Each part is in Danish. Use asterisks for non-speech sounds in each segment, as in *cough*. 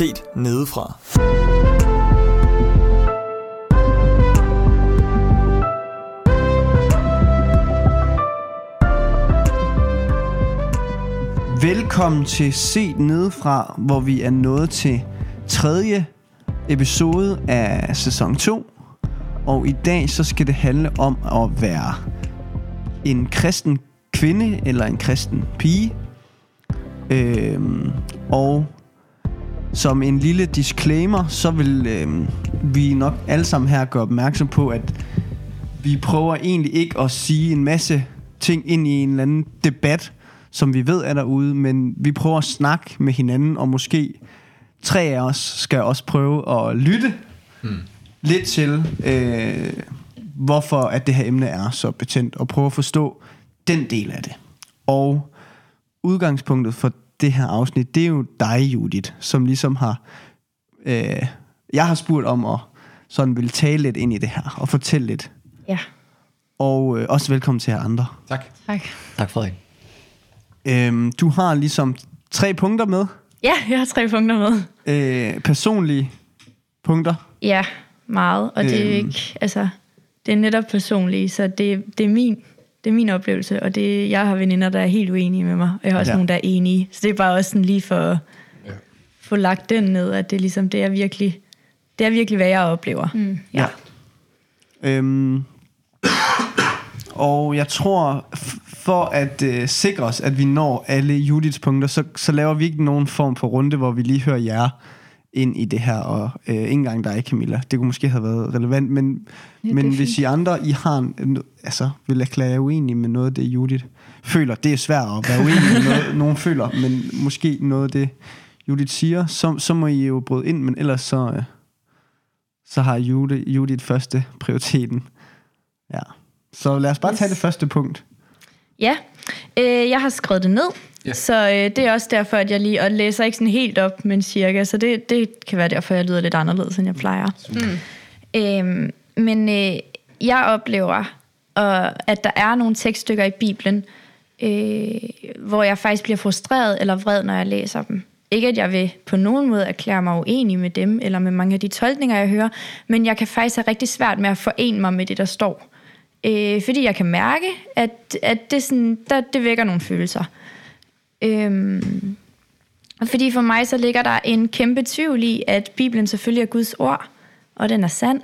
set nedefra. Velkommen til Set Nedefra, hvor vi er nået til tredje episode af sæson 2. Og i dag så skal det handle om at være en kristen kvinde eller en kristen pige. Øhm, og som en lille disclaimer, så vil øhm, vi nok alle sammen her gøre opmærksom på, at vi prøver egentlig ikke at sige en masse ting ind i en eller anden debat, som vi ved er derude, men vi prøver at snakke med hinanden, og måske tre af os skal også prøve at lytte hmm. lidt til, øh, hvorfor at det her emne er så betændt, og prøve at forstå den del af det. Og udgangspunktet for det her afsnit, det er jo dig, Judith, som ligesom har... Øh, jeg har spurgt om at sådan vil tale lidt ind i det her, og fortælle lidt. Ja. Og øh, også velkommen til jer andre. Tak. Tak. Tak, Frederik. Øhm, du har ligesom tre punkter med. Ja, jeg har tre punkter med. Øh, personlige punkter. Ja, meget. Og det er Øhm. ikke, altså, det er netop personligt, så det, det, er min, det er min oplevelse, og det, jeg har veninder, der er helt uenige med mig, og jeg har også Ja. ja. nogle, der er enige. Så det er bare også sådan lige for at Ja. få lagt den ned, at det, ligesom, det er virkelig, det er virkelig, hvad jeg oplever. Mm. Ja. Øhm, og jeg tror, for at øh, sikre os, at vi når alle Judiths punkter, så, så laver vi ikke nogen form for runde, hvor vi lige hører jer ind i det her, og øh, ikke engang dig, Camilla. Det kunne måske have været relevant, men, Ja, men hvis. I andre I har en, altså, vil erklære jer uenige med noget af det, Judith føler, det er svært at være uenig med noget, *laughs* nogen føler, men måske noget af det, Judith siger, så, så må I jo bryde ind, men ellers så, øh, så har Judith, Judith første prioriteten. Ja. Så lad os bare tage Yes. det første punkt. Ja, øh, jeg har skrevet det ned, Ja. så øh, det er også derfor, at jeg lige og læser ikke sådan helt op, men cirka, så det, det kan være derfor, jeg lyder lidt anderledes, end jeg plejer. Mm. Øhm, men øh, jeg oplever, og, at der er nogle tekststykker i Bibelen, øh, hvor jeg faktisk bliver frustreret eller vred, når jeg læser dem. Ikke at jeg vil på nogen måde erklære mig uenig med dem, eller med mange af de tolkninger, jeg hører, men jeg kan faktisk have rigtig svært med at forene mig med det, der står. Øh, fordi jeg kan mærke, at, at det, sådan, der, det vækker nogle følelser. Øh, fordi for mig så ligger der en kæmpe tvivl i, at Bibelen selvfølgelig er Guds ord, og den er sand.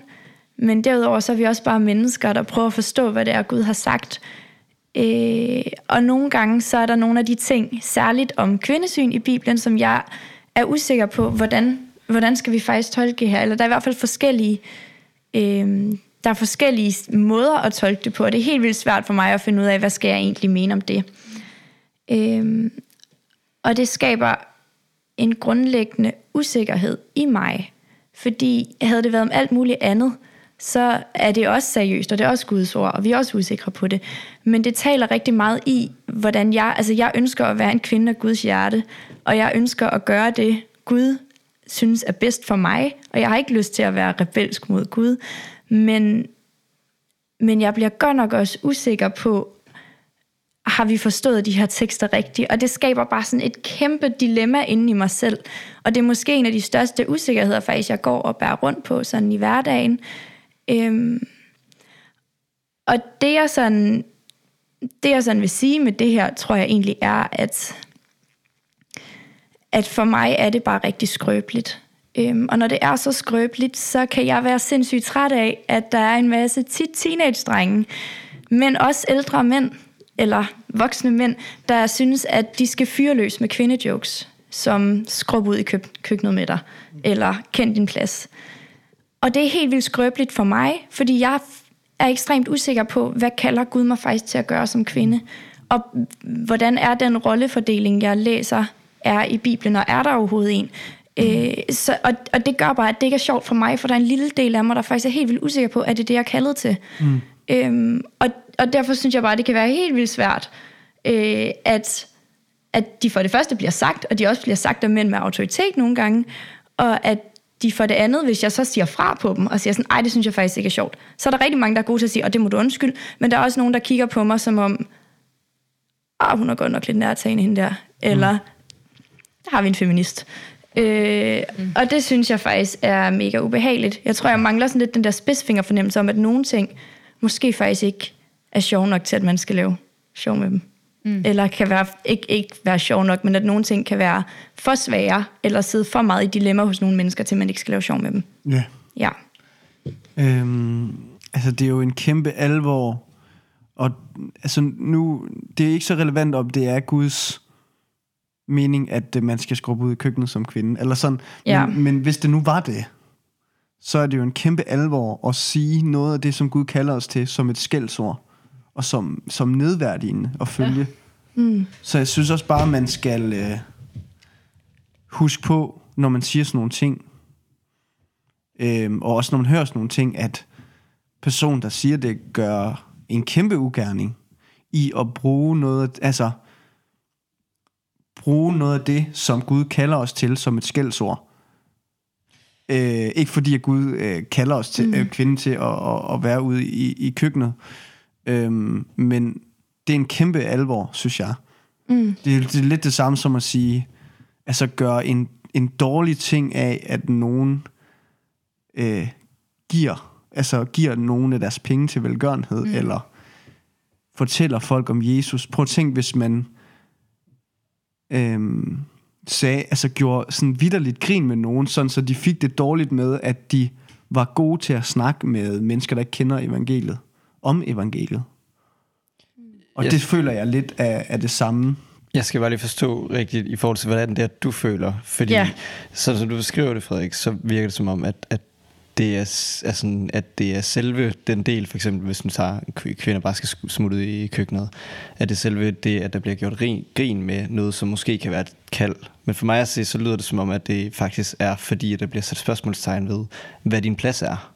Men derudover så er vi også bare mennesker, der prøver at forstå, hvad det er, Gud har sagt. Øh, og nogle gange så er der nogle af de ting, særligt om kvindesyn i Bibelen, som jeg er usikker på, hvordan, hvordan skal vi faktisk tolke her. Eller der er i hvert fald forskellige, øh, der er forskellige måder at tolke det på, og det er helt vildt svært for mig at finde ud af, hvad skal jeg egentlig mene om det. Øhm, og det skaber en grundlæggende usikkerhed i mig. Fordi havde det været om alt muligt andet, så er det også seriøst, og det er også Guds ord, og vi er også usikre på det. Men det taler rigtig meget i, hvordan jeg, altså jeg ønsker at være en kvinde af Guds hjerte, og jeg ønsker at gøre det, Gud synes er bedst for mig, og jeg har ikke lyst til at være rebelsk mod Gud, men, men jeg bliver godt nok også usikker på, har vi forstået de her tekster rigtigt? Og det skaber bare sådan et kæmpe dilemma inde i mig selv. Og det er måske en af de største usikkerheder, faktisk, jeg går og bærer rundt på sådan i hverdagen. Øhm, og det jeg, sådan, det jeg sådan vil sige med det her, tror jeg egentlig er, at, at for mig er det bare rigtig skrøbeligt. Øhm, og når det er så skrøbeligt, så kan jeg være sindssygt træt af, at der er en masse tit teenage-drenge, men også ældre mænd, eller voksne mænd, der synes, at de skal fyre løs med kvindejokes, som skrub ud i køb- køkkenet med dig, eller kend din plads. Og det er helt vildt skrøbeligt for mig, fordi jeg er ekstremt usikker på, hvad kalder Gud mig faktisk til at gøre som kvinde? Og hvordan er den rollefordeling, jeg læser, er i Bibelen, og er der overhovedet en? Øh, så, og, og det gør bare, at det ikke er sjovt for mig, for der er en lille del af mig, der faktisk er helt vildt usikker på, at det er det, jeg er kaldet til. Mm. Øhm, og, og derfor synes jeg bare, at det kan være helt vildt svært, øh, at, at de for det første bliver sagt, og de også bliver sagt af mænd med autoritet nogle gange, og at de for det andet, hvis jeg så siger fra på dem, og siger sådan, ej, det synes jeg faktisk ikke er sjovt, så er der rigtig mange, der er gode til at sige, og det må du undskylde, men der er også nogen, der kigger på mig som om, ah, hun er godt nok lidt nærtagende hende der, eller der har vi en feminist. Øh, mm. Og det synes jeg faktisk er mega ubehageligt. Jeg tror, jeg mangler sådan lidt den der spidsfingerfornemmelse om, at nogle ting måske faktisk ikke er sjov nok til, at man skal lave sjov med dem. Mm. Eller kan være, ikke, ikke være sjov nok, men at nogle ting kan være for svære, eller sidde for meget i dilemma hos nogle mennesker, til man ikke skal lave sjov med dem. Ja. Ja. Øhm, altså, det er jo en kæmpe alvor, og altså nu, det er ikke så relevant, om det er Guds mening, at øh, man skal skrubbe ud i køkkenet som kvinde, eller sådan. Ja. Men, men hvis det nu var det, så er det jo en kæmpe alvor at sige noget af det, som Gud kalder os til, som et skældsord, og som, som nedværdigende at følge. Ja. Mm. Så jeg synes også bare, at man skal øh, huske på, når man siger sådan nogle ting, øh, og også når man hører sådan nogle ting, at personen, der siger det, gør en kæmpe ugerning i at bruge noget, altså bruge noget af det, som Gud kalder os til, som et skældsord. Øh, ikke fordi, at Gud øh, kalder os til, øh, kvinden til at, at, at være ude i, i køkkenet, øh, men det er en kæmpe alvor, synes jeg. Mm. Det, er, det er lidt det samme som at sige, altså gøre en, en dårlig ting af, at nogen øh, giver, altså giver nogen af deres penge til velgørenhed, mm. eller fortæller folk om Jesus. Prøv at tænke, hvis man øhm, sagde, altså gjorde sådan vidderligt grin med nogen, sådan så de fik det dårligt med, at de var gode til at snakke med mennesker, der ikke kender evangeliet, om evangeliet. Og Yes. det føler jeg lidt af, af det samme. Jeg skal bare lige forstå rigtigt i forhold til, hvordan det er, du føler. Fordi, Ja. så som du beskriver det, Frederik, så virker det som om, at, at det er, er sådan, at det er selve den del, for eksempel hvis man tager kv- kvinder bare skal smutte ud i køkkenet, at det er selve det, at der bliver gjort rin, grin med noget, som måske kan være et kald. Men for mig at se, så lyder det som om, at det faktisk er, fordi at der bliver sat spørgsmålstegn ved, hvad din plads er.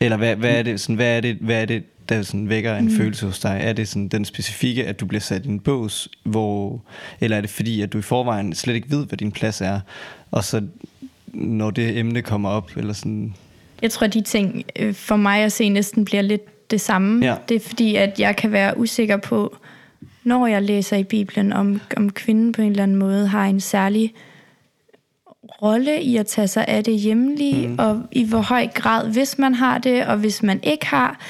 Eller hvad, hvad, er, det, sådan, hvad, er, det, hvad er det, der sådan vækker en mm. følelse hos dig? Er det sådan den specifikke, at du bliver sat i en bås, hvor, eller er det fordi, at du i forvejen slet ikke ved, hvad din plads er, og så når det emne kommer op, eller sådan... Jeg tror, de ting øh, for mig at se næsten bliver lidt det samme. Ja. Det er fordi, at jeg kan være usikker på, når jeg læser i Bibelen, om, om kvinden på en eller anden måde har en særlig rolle i at tage sig af det hjemlige, mm. og i hvor høj grad, hvis man har det, og hvis man ikke har.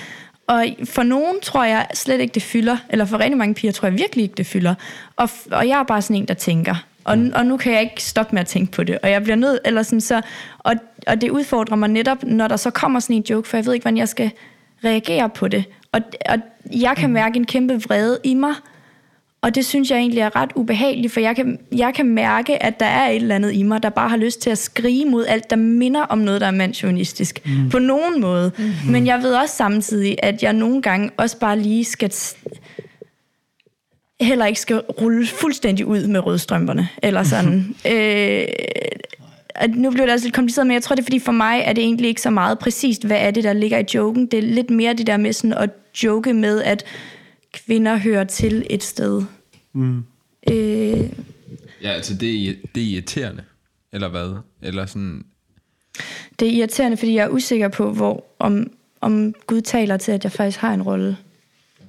Og for nogen tror jeg slet ikke, det fylder, eller for rigtig mange piger tror jeg virkelig ikke, det fylder. Og, og jeg er bare sådan en, der tænker. Og, mm. og nu kan jeg ikke stoppe med at tænke på det. Og jeg bliver nødt, eller sådan så, og, og det udfordrer mig netop, når der så kommer sådan en joke, for jeg ved ikke, hvordan jeg skal reagere på det. Og, og jeg kan mærke en kæmpe vrede i mig, og det synes jeg egentlig er ret ubehageligt, for jeg kan, jeg kan mærke, at der er et eller andet i mig, der bare har lyst til at skrige mod alt, der minder om noget, der er mandsjournalistisk. Mm. På nogen måde. Mm-hmm. Men jeg ved også samtidig, at jeg nogle gange også bare lige skal... heller ikke skal rulle fuldstændig ud med rødstrømperne, eller sådan. *laughs* øh, at nu bliver det også lidt kompliceret, men jeg tror, det er fordi for mig er det egentlig ikke så meget præcist, hvad er det, der ligger i joken. Det er lidt mere det der med sådan at joke med, at kvinder hører til et sted. Mm. Øh, Ja, altså det er, det er irriterende. Eller hvad? Eller sådan... det er irriterende, fordi jeg er usikker på, hvor, om, om Gud taler til, at jeg faktisk har en rolle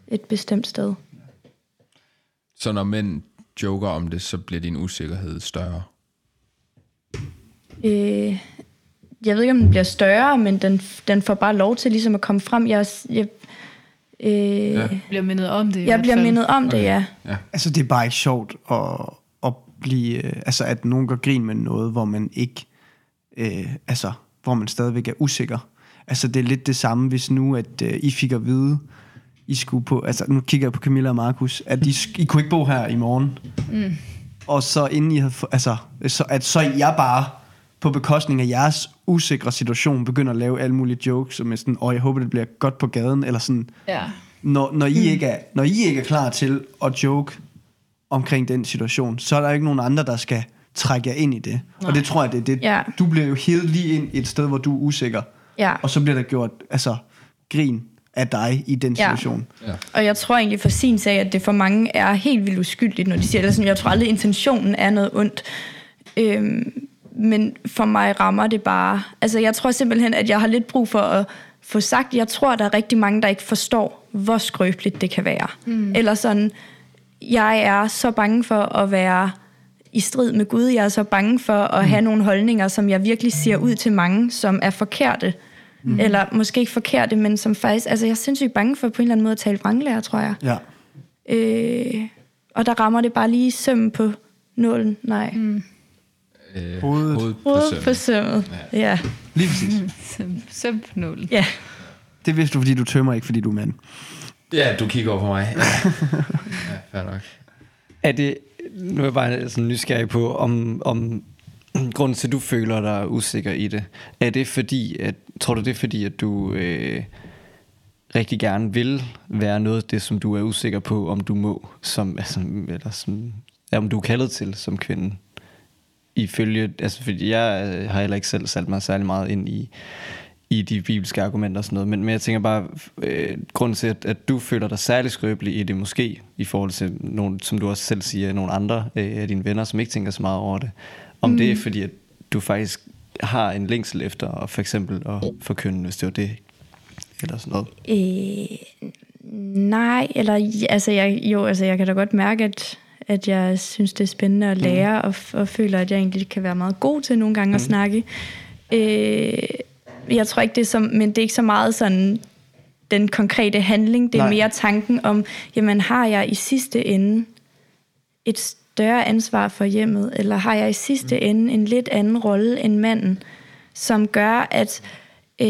et bestemt sted. Så når mænd joker om det, så bliver din usikkerhed større. Øh, jeg ved ikke, om den bliver større, men den, den får bare lov til ligesom at komme frem. Jeg, jeg, øh, ja. bliver mindet om det. i jeg bliver fald. mindet om det, ja. Altså, det er bare ikke sjovt at, at blive... øh, Altså, at nogen går grin med noget, hvor man ikke... Øh, altså, hvor man stadigvæk er usikker. Altså, det er lidt det samme, hvis nu, at øh, I fik at vide, I skulle på... Altså, nu kigger jeg på Camilla og Markus, at I, I kunne ikke bo her i morgen. Mm. Og så inden I havde... Altså, så, at så jeg bare på bekostning af jeres usikre situation begynder at lave alle mulige jokes, som er sådan, åh, jeg håber, det bliver godt på gaden, eller sådan, Ja. når, når, I ikke er, når I ikke er klar til at joke omkring den situation, så er der ikke nogen andre, der skal trække jer ind i det. Nej. Og det tror jeg, det er det. Ja. Du bliver jo helt lige ind et sted, hvor du er usikker. Ja. Og så bliver der gjort altså, grin af dig i den Ja. situation. Ja. Og jeg tror egentlig for sin sag, at det for mange er helt vildt uskyldigt, når de siger det. Sådan, jeg tror aldrig, intentionen er noget ondt. Øhm, men for mig rammer det bare... Altså, jeg tror simpelthen, at jeg har lidt brug for at få sagt, jeg tror, der er rigtig mange, der ikke forstår, hvor skrøbeligt det kan være. Mm. Eller sådan, jeg er så bange for at være i strid med Gud. Jeg er så bange for at have nogle holdninger, som jeg virkelig siger ud til mange, som er forkerte. Mm. Eller måske ikke forkerte, men som faktisk... Altså, jeg er sindssygt bange for på en eller anden måde at tale vranglærer, tror jeg. Ja. Øh, og der rammer det bare lige søm på nålen. Nej. Mm. Øh, Hovedet. hovedet på sømmet. på sømmet. Ja. ja. Lige præcis. *laughs* Søm, søm på nålen. ja. Det vidste du, fordi du tømmer, ikke fordi du er mand. Ja, du kigger over på mig. *laughs* Ja, ja fair nok. Er det, nu er jeg bare sådan nysgerrig på, om, om grunden til, at du føler dig usikker i det, er det fordi, at, tror du det er fordi, at du øh, rigtig gerne vil være noget af det, som du er usikker på, om du må, som, *laughs* altså, eller som, ja, om du er kaldet til som kvinde? Ifølge, altså fordi jeg øh, har heller ikke selv sat mig særlig meget ind i, i de bibelske argumenter og sådan noget, men, men jeg tænker bare, øh, grunden til, at, at du føler dig særlig skrøbelig i det måske, i forhold til nogle, som du også selv siger, nogle andre øh, af dine venner, som ikke tænker så meget over det, om mm. det er fordi, at du faktisk har en længsel efter at for eksempel at forkynde, hvis det var det, eller sådan noget. Øh, nej, eller altså jeg, jo, altså jeg kan da godt mærke, at, at jeg synes, det er spændende at lære, mm. og, og føler, at jeg egentlig kan være meget god til nogle gange mm. at snakke. Øh, jeg tror ikke, det er så, men det er ikke så meget sådan den konkrete handling. Det er Nej. mere tanken om, jamen har jeg i sidste ende et større ansvar for hjemmet, eller har jeg i sidste mm. ende en lidt anden rolle end manden, som gør, at øh,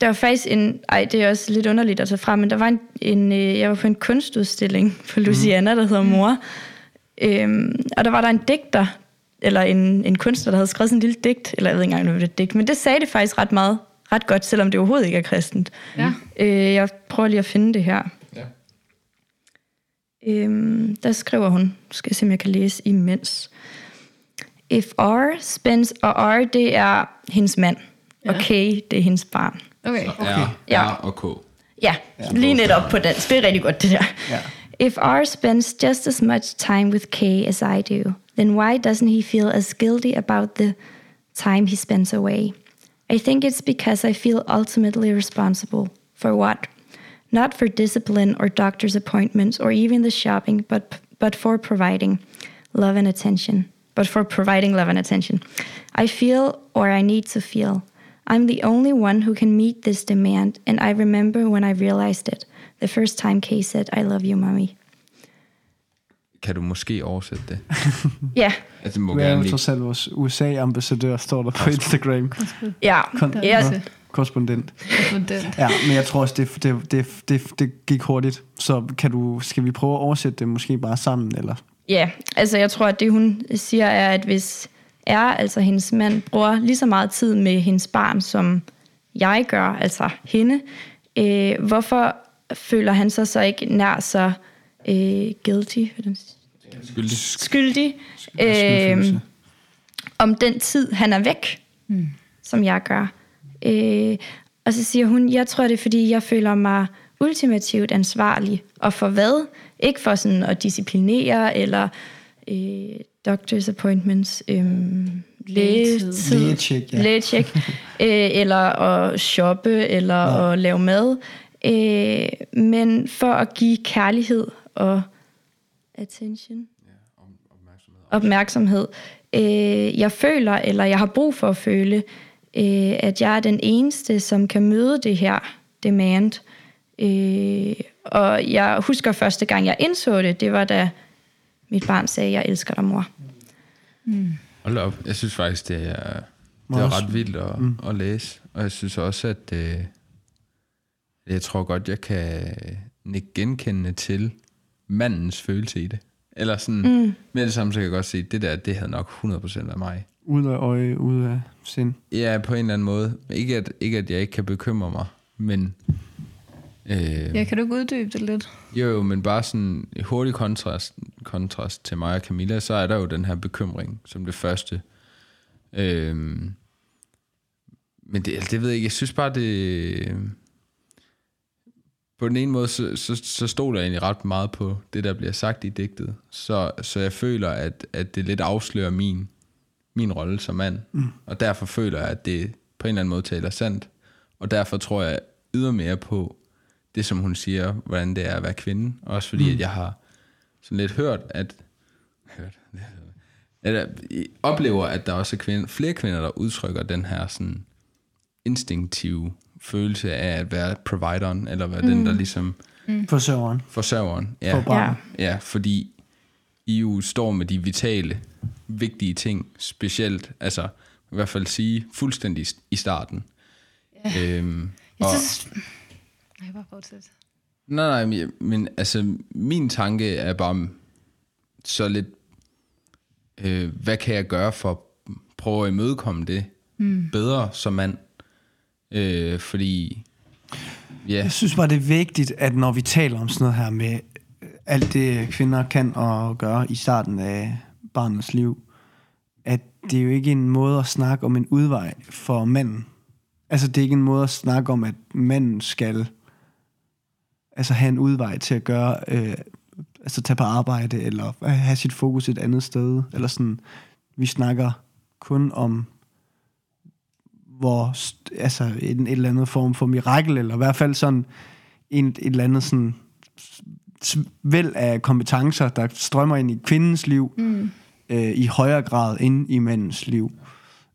der var faktisk en, ej det er også lidt underligt at tage frem, men der var en, en øh, jeg var på en kunstudstilling på Luciana, der hedder Mor, øhm, og der var der en digter, eller en, en kunstner, der havde skrevet sådan en lille digt, eller jeg ved ikke engang, om det var digt, men det sagde det faktisk ret meget, ret godt, selvom det overhovedet ikke er kristent. Ja. Øh, jeg prøver lige at finde det her. Ja. Øhm, der skriver hun, skal jeg se, om jeg kan læse imens. If R spends, og R, det er hendes mand, og K, det er hendes barn. Okay. Okay. R, Ja. R og K. Ja, lige netop på dansk. Det er rigtig godt, det der. Ja. If R spends just as much time with K as I do, then why doesn't he feel as guilty about the time he spends away? I think it's because I feel ultimately responsible. For what? Not for discipline or doctor's appointments or even the shopping, but but for providing love and attention. But for providing love and attention. I feel or I need to feel. I'm the only one who can meet this demand, and I remember when I realized it. The first time Kay said, I love you, mommy. Kan du måske oversætte det? *laughs* Ja, Altså, det må Du er jo gerne lige... trods alt vores USA-ambassadør, står der på Instagram. ja. Kon- ja. Nå, korrespondent. Korrespondent. Ja, men jeg tror også, det, det, det, det, det gik hurtigt. Så kan du, skal vi prøve at oversætte det måske bare sammen? Eller? Ja, altså jeg tror, at det hun siger er, at hvis er, altså hendes mand, bruger lige så meget tid med hendes barn, som jeg gør, altså hende, øh, hvorfor føler han sig så ikke nær så øh, guilty, hvordan Skyldig. skyldig, øh, om den tid, han er væk, mm. som jeg gør. Øh, og så siger hun, jeg tror, det er, fordi jeg føler mig ultimativt ansvarlig. Og for hvad? Ikke for sådan at disciplinere, eller øh, doctor's appointments, øh, lægetid, Lægetjek, ja. lægetjek *laughs* øh, eller at shoppe, eller Ja. at lave mad. Øh, men for at give kærlighed og attention opmærksomhed. Øh, jeg føler, eller jeg har brug for at føle, øh, at jeg er den eneste, som kan møde det her demand. Øh, og jeg husker første gang, jeg indså det, det var da mit barn sagde, jeg elsker dig, mor. Hold da op. Jeg synes faktisk, det er, det er ret vildt at, mm. at læse. Og jeg synes også, at øh, jeg tror godt, jeg kan nikke genkendende til mandens følelse i det. Eller sådan, mm. med det samme, så kan jeg godt se, at det der, det havde nok 100% af mig. Ude af øje, ude af sind. Ja, på en eller anden måde. Ikke at, ikke at jeg ikke kan bekymre mig, men... Øh, Ja, kan du ikke uddybe det lidt? Jo, jo, men bare sådan hurtig kontrast, kontrast til mig og Camilla, så er der jo den her bekymring som det første. Øhm, men det, altså, det ved jeg ikke, jeg synes bare, det... På den ene måde, så, så, så stoler jeg egentlig ret meget på det, der bliver sagt i digtet. Så, så jeg føler, at, at det lidt afslører min, min rolle som mand. Mm. Og derfor føler jeg, at det på en eller anden måde taler sandt. Og derfor tror jeg ydermere på, det, som hun siger, hvordan det er at være kvinde. Også fordi, mm. at jeg har sådan lidt hørt, at Hørt. Eller, I oplever, at der også er kvinde, flere kvinder, der udtrykker den her sådan instinktive følelse af at være provideren, eller være mm. den, der ligesom Forsørgeren. forsørgeren. For Ja, ja, fordi I jo står med de vitale, vigtige ting, specielt, altså i hvert fald sige fuldstændig i starten. Ja. Øhm, og, Jeg synes... Nej, bare fortsæt. Nej, nej, men, men altså, min tanke er bare så lidt, øh, hvad kan jeg gøre for at prøve at imødekomme det mm. bedre som mand? Øh, fordi, ja, Jeg synes bare, det er vigtigt, at når vi taler om sådan noget her med alt det, kvinder kan og gøre i starten af barnets liv, at det er jo ikke en måde at snakke om en udvej for manden. Altså, det er ikke en måde at snakke om, at manden skal altså have en udvej til at gøre, øh, altså tage på arbejde, eller have sit fokus et andet sted, eller sådan. Vi snakker kun om hvor altså en, et eller andet form for mirakel, eller i hvert fald sådan en, et eller andet sådan væld af kompetencer, der strømmer ind i kvindens liv, mm. øh, i højere grad end i mandens liv.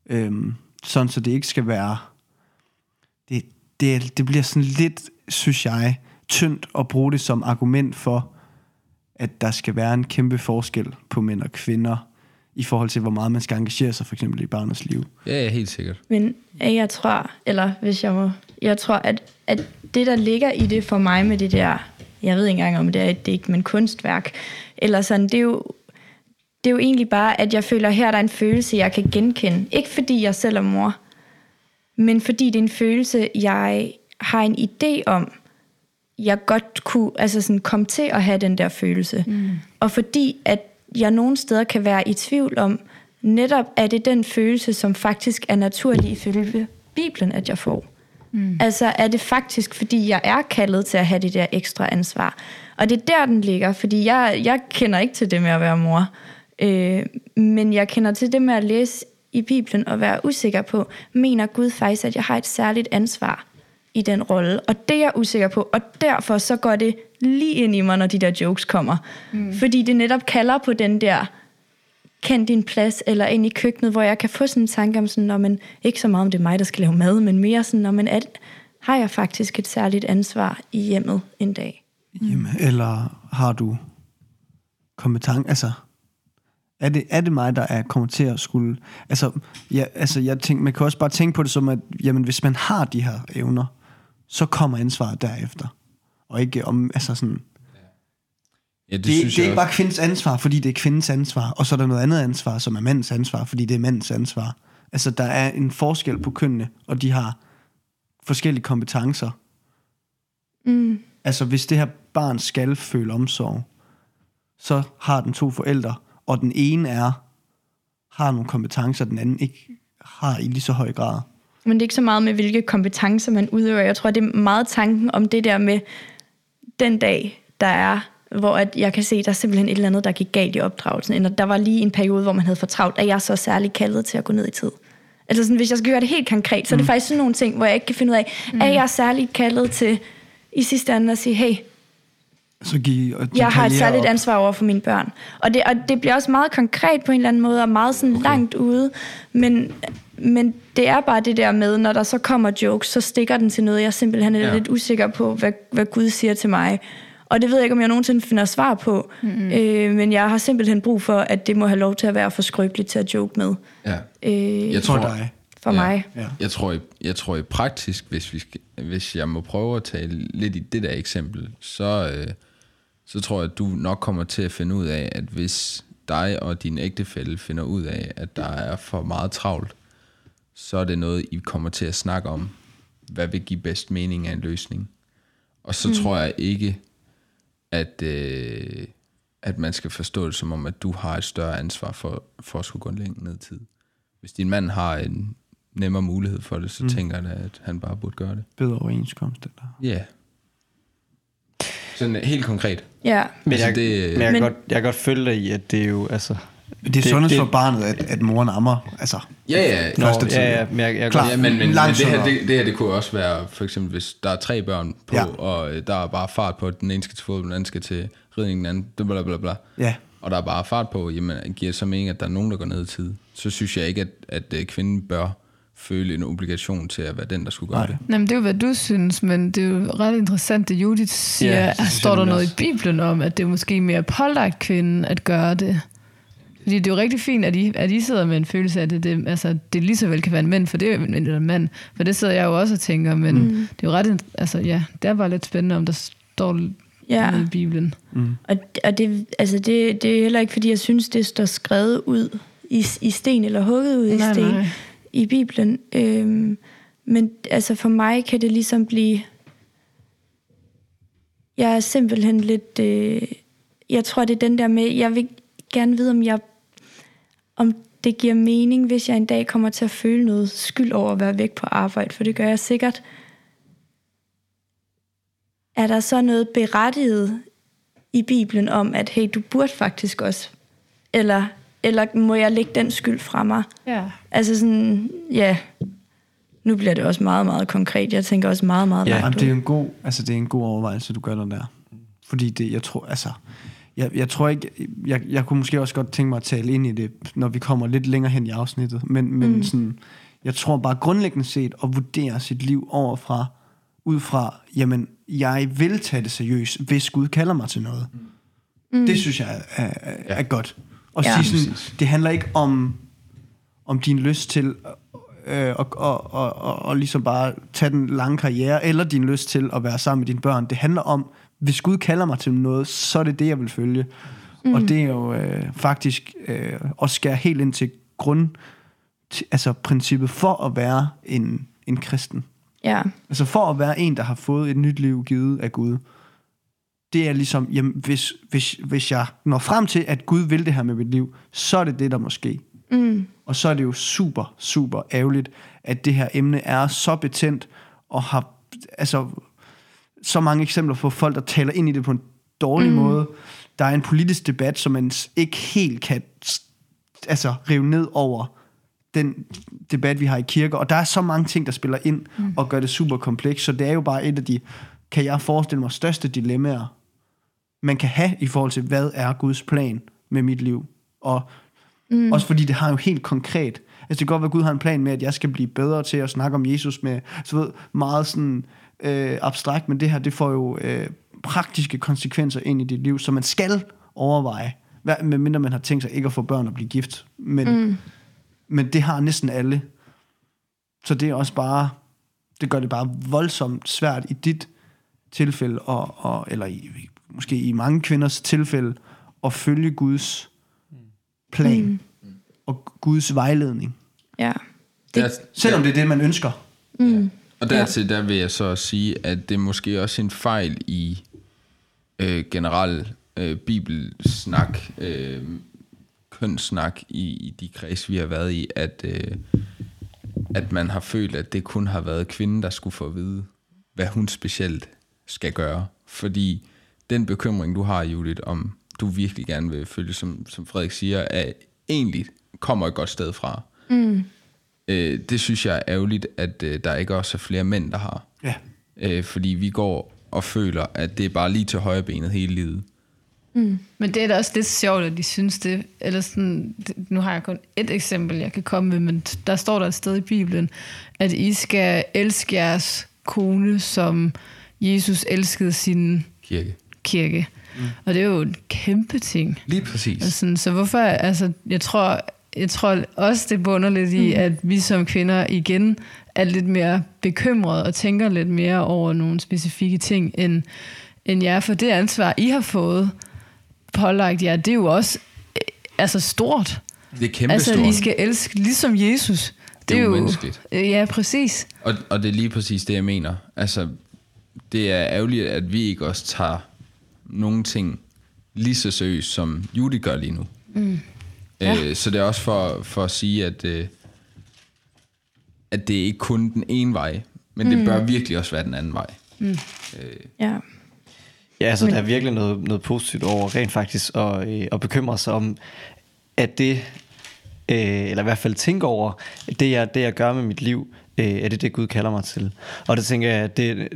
Øhm, sådan så det ikke skal være... Det, det, det bliver sådan lidt, synes jeg, tyndt at bruge det som argument for, at der skal være en kæmpe forskel på mænd og kvinder, i forhold til, hvor meget man skal engagere sig for eksempel i barnets liv. ja, ja, helt sikkert. Men øh, jeg tror, eller hvis jeg må, jeg tror, at, at det, der ligger i det for mig med det der, jeg ved ikke engang, om det er et digt, men kunstværk, eller sådan, det er jo, det er jo egentlig bare, at jeg føler, her er der en følelse, jeg kan genkende. Ikke fordi jeg selv er mor, men fordi det er en følelse, jeg har en idé om, jeg godt kunne altså sådan, komme til at have den der følelse. Mm. Og fordi at jeg nogle steder kan være i tvivl om, netop er det den følelse, som faktisk er naturlig ifølge Bibelen, at jeg får. Mm. Altså er det faktisk, fordi jeg er kaldet til at have det der ekstra ansvar. Og det er der, den ligger, fordi jeg, jeg kender ikke til det med at være mor. Øh, men jeg kender til det med at læse i Bibelen og være usikker på, mener Gud faktisk, at jeg har et særligt ansvar i den rolle. Og det er jeg usikker på, og derfor så går det lige ind i mig, når de der jokes kommer. Mm. Fordi det netop kalder på den der, kend din plads, eller ind i køkkenet, hvor jeg kan få sådan en tanke om sådan, når man, ikke så meget om det er mig, der skal lave mad, men mere sådan, når man er, har jeg faktisk et særligt ansvar i hjemmet en dag. Jamen, eller har du kompetence, altså er det, er det mig, der er kommer til at skulle... Altså, ja, altså jeg tænker, man kan også bare tænke på det som, at jamen, hvis man har de her evner, så kommer ansvaret derefter. Og ikke om, altså sådan... Ja, det, Det, det, synes det er jeg ikke bare kvindens ansvar, fordi det er kvindens ansvar, og så er der noget andet ansvar, som er mandens ansvar, fordi det er mandens ansvar. Altså, der er en forskel på kønnene, og de har forskellige kompetencer. Mm. Altså, hvis det her barn skal føle omsorg, så har den to forældre, og den ene er, har nogle kompetencer, den anden ikke har i lige så høj grad. Men det er ikke så meget med, hvilke kompetencer man udøver. Jeg tror, det er meget tanken om det der med den dag, der er, hvor at jeg kan se, der er simpelthen et eller andet, der gik galt i opdragelsen. Eller der var lige en periode, hvor man havde fortravlt, at jeg så særligt kaldet til at gå ned i tid. Altså sådan, hvis jeg skal gøre det helt konkret, så er det faktisk sådan nogle ting, hvor jeg ikke kan finde ud af, mm. er jeg særligt kaldet til i sidste ende at sige, hey, Så give, og jeg har et særligt op. ansvar over for mine børn. Og det, og det bliver også meget konkret på en eller anden måde, og meget sådan okay. langt ude. Men, men det er bare det der med, når der så kommer jokes, så stikker den til noget, jeg simpelthen er ja. lidt usikker på, hvad, hvad Gud siger til mig. Og det ved jeg ikke, om jeg nogensinde finder svar på. Mm-hmm. Øh, men jeg har simpelthen brug for, at det må have lov til at være for skrøbeligt til at joke med. Ja. Øh, Jeg For tror, dig. for ja. mig. Ja. Jeg tror, i, jeg tror i praktisk, hvis, vi skal, hvis jeg må prøve at tale lidt i det der eksempel, så, øh, så tror jeg, at du nok kommer til at finde ud af, at hvis dig og din ægtefælle finder ud af, at der er for meget travlt, så er det noget, I kommer til at snakke om, hvad vil give bedst mening af en løsning. Og så mm. tror jeg ikke, at, øh, at man skal forstå det som om, at du har et større ansvar for, for at skulle gå længere ned i tid. Hvis din mand har en nemmere mulighed for det, så mm. tænker jeg at han bare burde gøre det. Bedre overenskomst. Eller? Ja. Yeah. Sådan helt konkret. Ja. Men, Altså, jeg, det- men jeg, kan Men- godt, jeg kan godt følge dig i, at det er jo, altså... Det er sundest for barnet, at, at moren ammer. Altså, Ja, ja. Nå, Første tid, ja, ja. ja, men jeg, jeg, Klar. Ja, men, men, men det, her, det, det her, det kunne også være, for eksempel, hvis der er tre børn på, Ja. og øh, der er bare fart på, at den ene skal til fodbold, den anden skal til ridning, den anden, bla bla bla ja. og der er bare fart på, jamen giver så mening, at der er nogen, der går ned i tid, så synes jeg ikke, at, at øh, kvinden bør føle en obligation til at være den, der skulle gøre Nej. det. Jamen, det er jo, hvad du synes, men det er jo ret interessant, det Judith siger. Ja, det står der noget også. i Bibelen om, at det er måske mere pålagt kvinden at gøre det? Fordi det er jo rigtig fint, at I, at I sidder med en følelse af, at det, det, altså, det lige så vel kan være en mand, for det er jo en, eller en mand. For det sidder jeg jo også og tænker, men mm. det er jo ret, altså ja, det er bare lidt spændende, om der står Ja. noget i Bibelen. Og, og det, altså det, det er heller ikke, fordi jeg synes, det står skrevet ud i, i sten, eller hugget ud i Nej, sten nej. i Bibelen. Øhm, men altså for mig kan det ligesom blive... Jeg er simpelthen lidt... Øh, jeg tror, det er den der med... Jeg vil gerne vide, om jeg om det giver mening, hvis jeg en dag kommer til at føle noget skyld over at være væk på arbejde, for det gør jeg sikkert. Er der så noget berettiget i Bibelen om, at hey, du burde faktisk også, eller, eller må jeg lægge den skyld fra mig? Ja. Altså sådan, ja, nu bliver det også meget, meget konkret. Jeg tænker også meget, meget Ja, langt det er en god, altså det er en god overvejelse, du gør der der. Fordi det, jeg tror, altså, jeg, jeg tror ikke, jeg, jeg kunne måske også godt tænke mig at tale ind i det, når vi kommer lidt længere hen i afsnittet, men, men mm. sådan, jeg tror bare grundlæggende set at vurdere sit liv overfra, ud fra, jamen, jeg vil tage det seriøst, hvis Gud kalder mig til noget. Mm. Det synes jeg er, er, er godt. Og Ja. ja. sige sådan, det handler ikke om, om din lyst til øh, og, og, og, og, og ligesom bare tage den lange karriere, eller din lyst til at være sammen med dine børn. Det handler om, hvis Gud kalder mig til noget, så er det det, jeg vil følge. Mm. Og det er jo øh, faktisk øh, at skære helt ind til grund, altså princippet for at være en, en kristen. Ja, Altså for at være en, der har fået et nyt liv givet af Gud. Det er ligesom, jamen, hvis, hvis, hvis jeg når frem til, at Gud vil det her med mit liv, så er det det, der må ske. mm, Og så er det jo super, super ærgerligt, at det her emne er så betændt, og har altså, så mange eksempler på folk, der taler ind i det på en dårlig mm. måde. Der er en politisk debat, som man ikke helt kan altså, rive ned over den debat, vi har i kirker. Og der er så mange ting, der spiller ind mm. og gør det super komplekst. Så det er jo bare et af de, kan jeg forestille mig, største dilemmaer, man kan have i forhold til, hvad er Guds plan med mit liv. Og mm. også fordi det har jo helt konkret, altså det kan godt være, at Gud har en plan med, at jeg skal blive bedre til at snakke om Jesus med, så ved, meget sådan øh, abstrakt, men det her, det får jo øh, praktiske konsekvenser ind i dit liv, så man skal overveje, hvad, medmindre man har tænkt sig ikke at få børn og blive gift, men, mm. men det har næsten alle. Så det er også bare, det gør det bare voldsomt svært i dit tilfælde, og, og, eller i, måske i mange kvinders tilfælde, at følge Guds plan mm. og Guds vejledning. ja. Der, Selvom det er det, man ønsker. Mm. Og dertil, der vil jeg så sige, at det er måske også en fejl i øh, generel øh, bibelsnak, øh, kønssnak i, i de kreds, vi har været i, at, øh, at man har følt, at det kun har været kvinden, der skulle få at vide, hvad hun specielt skal gøre. Fordi den bekymring, du har, Judith, om du virkelig gerne vil følge, som, som Frederik siger, er egentlig kommer et godt sted fra. Mm. Øh, det synes jeg er ærgerligt, at øh, der ikke også er flere mænd, der har. Ja. Øh, fordi vi går og føler, at det er bare lige til højre benet hele livet. Men det er da også lidt sjovt, at de synes det. Eller sådan, det, nu har jeg kun et eksempel, jeg kan komme med, men der står der et sted i Bibelen, at I skal elske jeres kone, som Jesus elskede sin Kirke. kirke. Mm. Og det er jo en kæmpe ting. Lige præcis. Sådan, så hvorfor, altså, jeg tror, jeg tror også, det bunder lidt i, at vi som kvinder igen er lidt mere bekymrede og tænker lidt mere over nogle specifikke ting, end, end jer. For det ansvar, I har fået pålagt jer, det er jo også øh, altså stort. Det er kæmpe altså, stort. I skal elske ligesom Jesus. Det er jo umenneskeligt. Øh, Ja, præcis. Og, og det er lige præcis det, jeg mener. Altså, det er ærgerligt, at vi ikke også tager nogle ting lige så seriøst, som Judy gør lige nu. Mm. Øh, så det er også for, for at sige, at, øh, at det er ikke kun den ene vej, men det bør virkelig også være den anden vej. Ja. Ja, altså der er virkelig noget, noget positivt over rent faktisk at, øh, at bekymre sig om, at det, øh, eller i hvert fald tænke over, det jeg, det jeg gør med mit liv, øh, er det det Gud kalder mig til. Og det tænker jeg, det,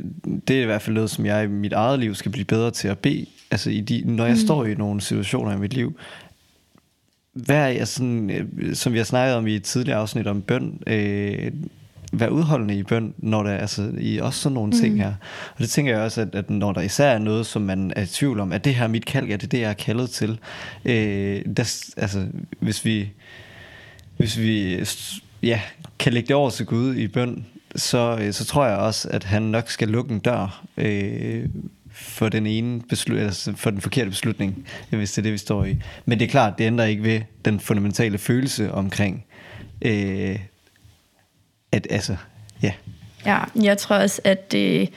det er i hvert fald noget, som jeg i mit eget liv skal blive bedre til at bede altså i de, når jeg mm. står i nogle situationer i mit liv, hvad er jeg sådan, øh, som vi har snakket om i et tidligere afsnit om bøn, øh, være udholdende i bøn, når der altså i også sådan nogle mm. ting her. Og det tænker jeg også, at, at når der især er noget, som man er i tvivl om, at det her er mit kald, ja, det er det, jeg er kaldet til. Øh, der, altså, hvis vi, hvis vi ja, kan lægge det over til Gud i bøn, så, øh, så tror jeg også, at han nok skal lukke en dør øh, for den ene beslut, altså for den forkerte beslutning, hvis det er det, vi står i. Men det er klart, det ændrer ikke ved den fundamentale følelse omkring, øh, at altså, ja. Ja, jeg tror også, at det,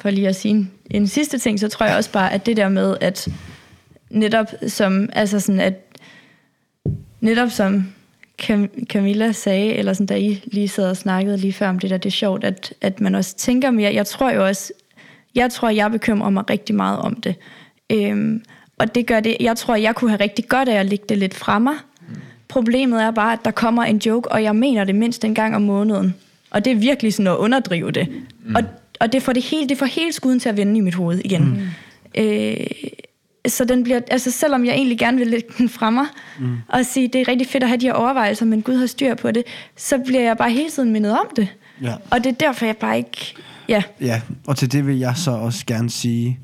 for lige at sige en, en sidste ting, så tror jeg også bare, at det der med, at netop som, altså sådan, at netop som Cam- Camilla sagde, eller sådan, da I lige sad og snakkede lige før om det der, det er sjovt, at, at man også tænker mere. Jeg tror jo også, jeg tror, jeg bekymrer mig rigtig meget om det. Øhm, og det gør det, jeg tror, jeg kunne have rigtig godt af at lægge det lidt fra mig. Problemet er bare, at der kommer en joke, og jeg mener det mindst en gang om måneden. Og det er virkelig sådan at underdrive det. Mm. Og, og det får det hele, det får hele skuden til at vende i mit hoved igen. Mm. Øh, så den bliver, altså selvom jeg egentlig gerne vil lægge den fra mig, mm. og sige, det er rigtig fedt at have de her overvejelser, men Gud har styr på det, så bliver jeg bare hele tiden mindet om det. Ja. Og det er derfor, jeg bare ikke... Ja, Ja, og til det vil jeg så også gerne sige,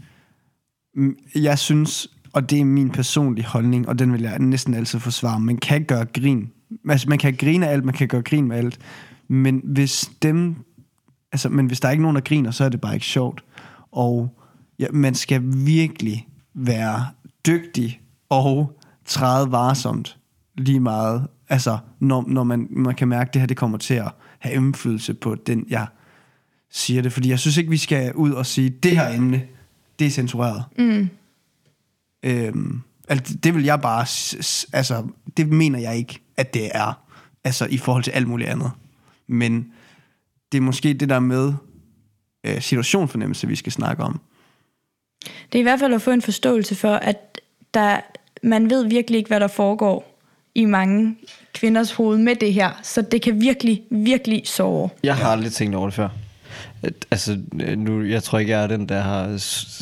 mm, jeg synes, og det er min personlige holdning, og den vil jeg næsten altid forsvare, man kan gøre grin. Altså, man kan grine af alt, man kan gøre grin med alt, men hvis dem, altså, men hvis der er ikke nogen, der griner, så er det bare ikke sjovt. Og ja, man skal virkelig være dygtig og træde varsomt lige meget, altså, når, når man, man kan mærke, at det her det kommer til at have indflydelse på den, jeg siger det. Fordi jeg synes ikke, vi skal ud og sige, det her emne, det er censureret. mm, Øhm, altså, det vil jeg bare, altså, det mener jeg ikke, at det er, altså i forhold til alt muligt andet. Men det er måske det der med øh, situationfornemmelse, vi skal snakke om. det er i hvert fald at få en forståelse for, at der, man ved virkelig ikke, hvad der foregår i mange kvinders hoved med det her. Så det kan virkelig, virkelig sove. Jeg har aldrig tænkt over det før. At, altså, øh, nu, jeg tror ikke, jeg er den, der har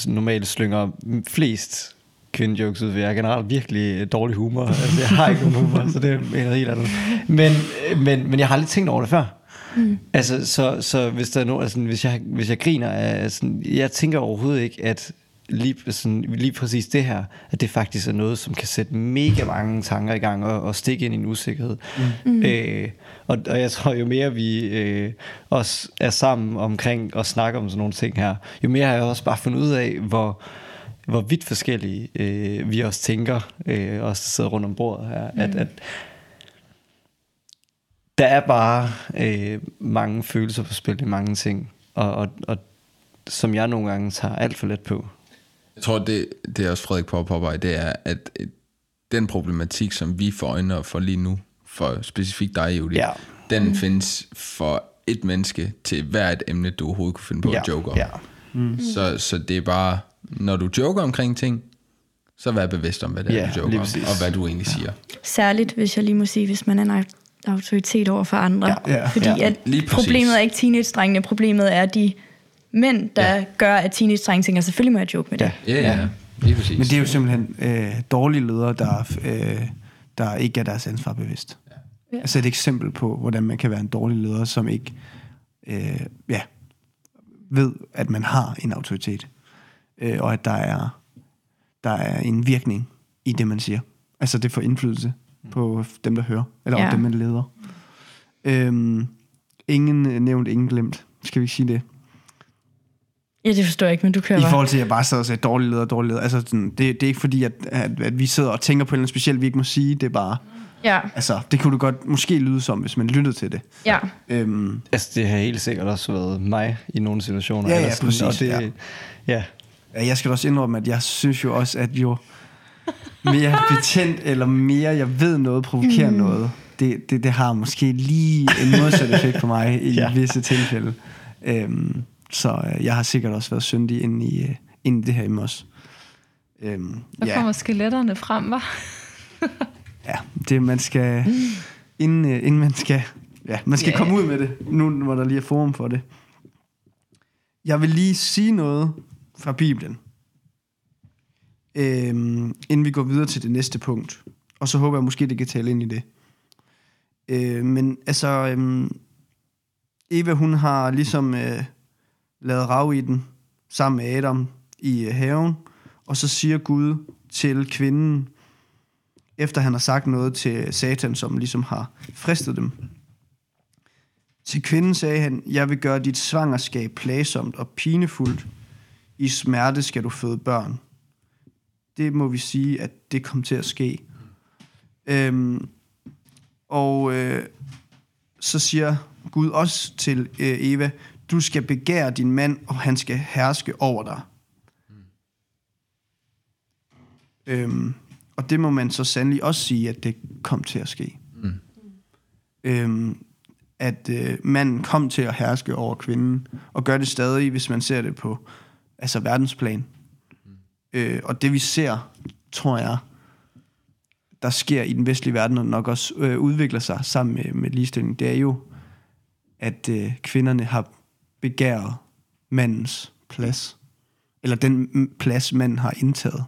normalt slynger flest kvindejokes ud, for jeg er generelt virkelig dårlig humor. Altså, jeg har ikke nogen humor, så det er noget helt andet. Men, øh, men, men jeg har aldrig tænkt over det før. Mm. Altså, så, så hvis der er nogen, altså, hvis jeg, hvis jeg griner sådan, jeg tænker overhovedet ikke, at lige, sådan, lige præcis det her, at det faktisk er noget, som kan sætte mega mange tanker i gang og, og stikke ind i en usikkerhed. Mm. Øh, og, og jeg tror, jo mere vi øh, også er sammen omkring og snakker om sådan nogle ting her, jo mere har jeg også bare fundet ud af, hvor, hvor vidt forskellige øh, vi også tænker, øh, os der sidder rundt om bordet her, mm. at, at der er bare øh, mange følelser på spil i mange ting, og, og, og som jeg nogle gange tager alt for let på. Jeg tror, det, det er også Frederik på påpege, det er, at øh, den problematik, som vi får øjne for lige nu, for specifikt dig, Julie, Ja. den mm. findes for et menneske til hver et emne, du overhovedet kunne finde på ja, at joke om. Ja. Så, så det er bare, når du joker omkring ting, så vær bevidst om, hvad det er, Ja, du joker om, og hvad du egentlig siger. Særligt, hvis jeg lige må sige, hvis man er en au- autoritet over for andre. Ja, ja, Fordi ja, at lige præcis. problemet er ikke teenage-drengene, problemet er de mænd, der ja. gør, at teenage-drenge tænker, selvfølgelig må jeg joke med det. Ja. Ja, ja, lige præcis. Men det er jo simpelthen øh, dårlige ledere, der, øh, der ikke er deres ansvar bevidst. Ja. Altså et eksempel på, hvordan man kan være en dårlig leder, som ikke øh, ja, ved, at man har en autoritet, øh, og at der er, der er en virkning i det, man siger. Altså det får indflydelse på dem, der hører, eller ja. Dem, man leder. Øhm, ingen nævnt, ingen glemt. Skal vi sige det? Ja, det forstår jeg ikke, men du kører I forhold til, at jeg bare sidder og siger, dårlig leder, dårlig leder. Altså, sådan, det, det er ikke fordi, at, at, at vi sidder og tænker på noget specielt, vi ikke må sige. Det er bare, Ja, altså, det kunne du godt måske lyde som, hvis man lyttede til det. ja. Øhm, Altså, det har helt sikkert også været mig i nogle situationer. Ja, ja, sådan, præcis, Og det, ja. ja. ja. jeg skal også indrømme, at jeg synes jo også, at jo mere *laughs* betændt, eller mere jeg ved noget, provokerer mm. noget, det, det, det har måske lige en modsat effekt på mig i. *laughs* Ja. visse tilfælde. Øhm, så øh, jeg har sikkert også været syndig inde i, øh, inde i det her med os. Øhm, Der ja. kommer skeletterne frem, var. *laughs* Ja, det man skal, inden, øh, inden man skal, ja, man skal Ja. komme ud med det, nu hvor der lige er forum for det. Jeg vil lige sige noget fra Bibelen. øhm, inden vi går videre til det næste punkt. Og så håber jeg måske, det kan tale ind i det. Øh, men altså, øhm, Eva hun har ligesom øh, lavet rav i den sammen med Adam i øh, haven, og så siger Gud til kvinden, efter han har sagt noget til Satan, som ligesom har fristet dem. Til kvinden sagde han, jeg vil gøre dit svangerskab plagsomt og pinefuldt. I smerte skal du føde børn. Det må vi sige, at det kom til at ske. Øhm, og øh, så siger Gud også til øh, Eva, du skal begære din mand, og han skal herske over dig. Øhm, og det må man så sandelig også sige, at det kom til at ske. Mm. Øhm, at øh, manden kom til at herske over kvinden, og gør det stadig, hvis man ser det på altså verdensplan. Mm. Øh, og det vi ser, tror jeg, der sker i den vestlige verden, og nok også øh, udvikler sig sammen med, med ligestilling, det er jo, at øh, kvinderne har begæret mandens plads. Eller den plads, manden har indtaget.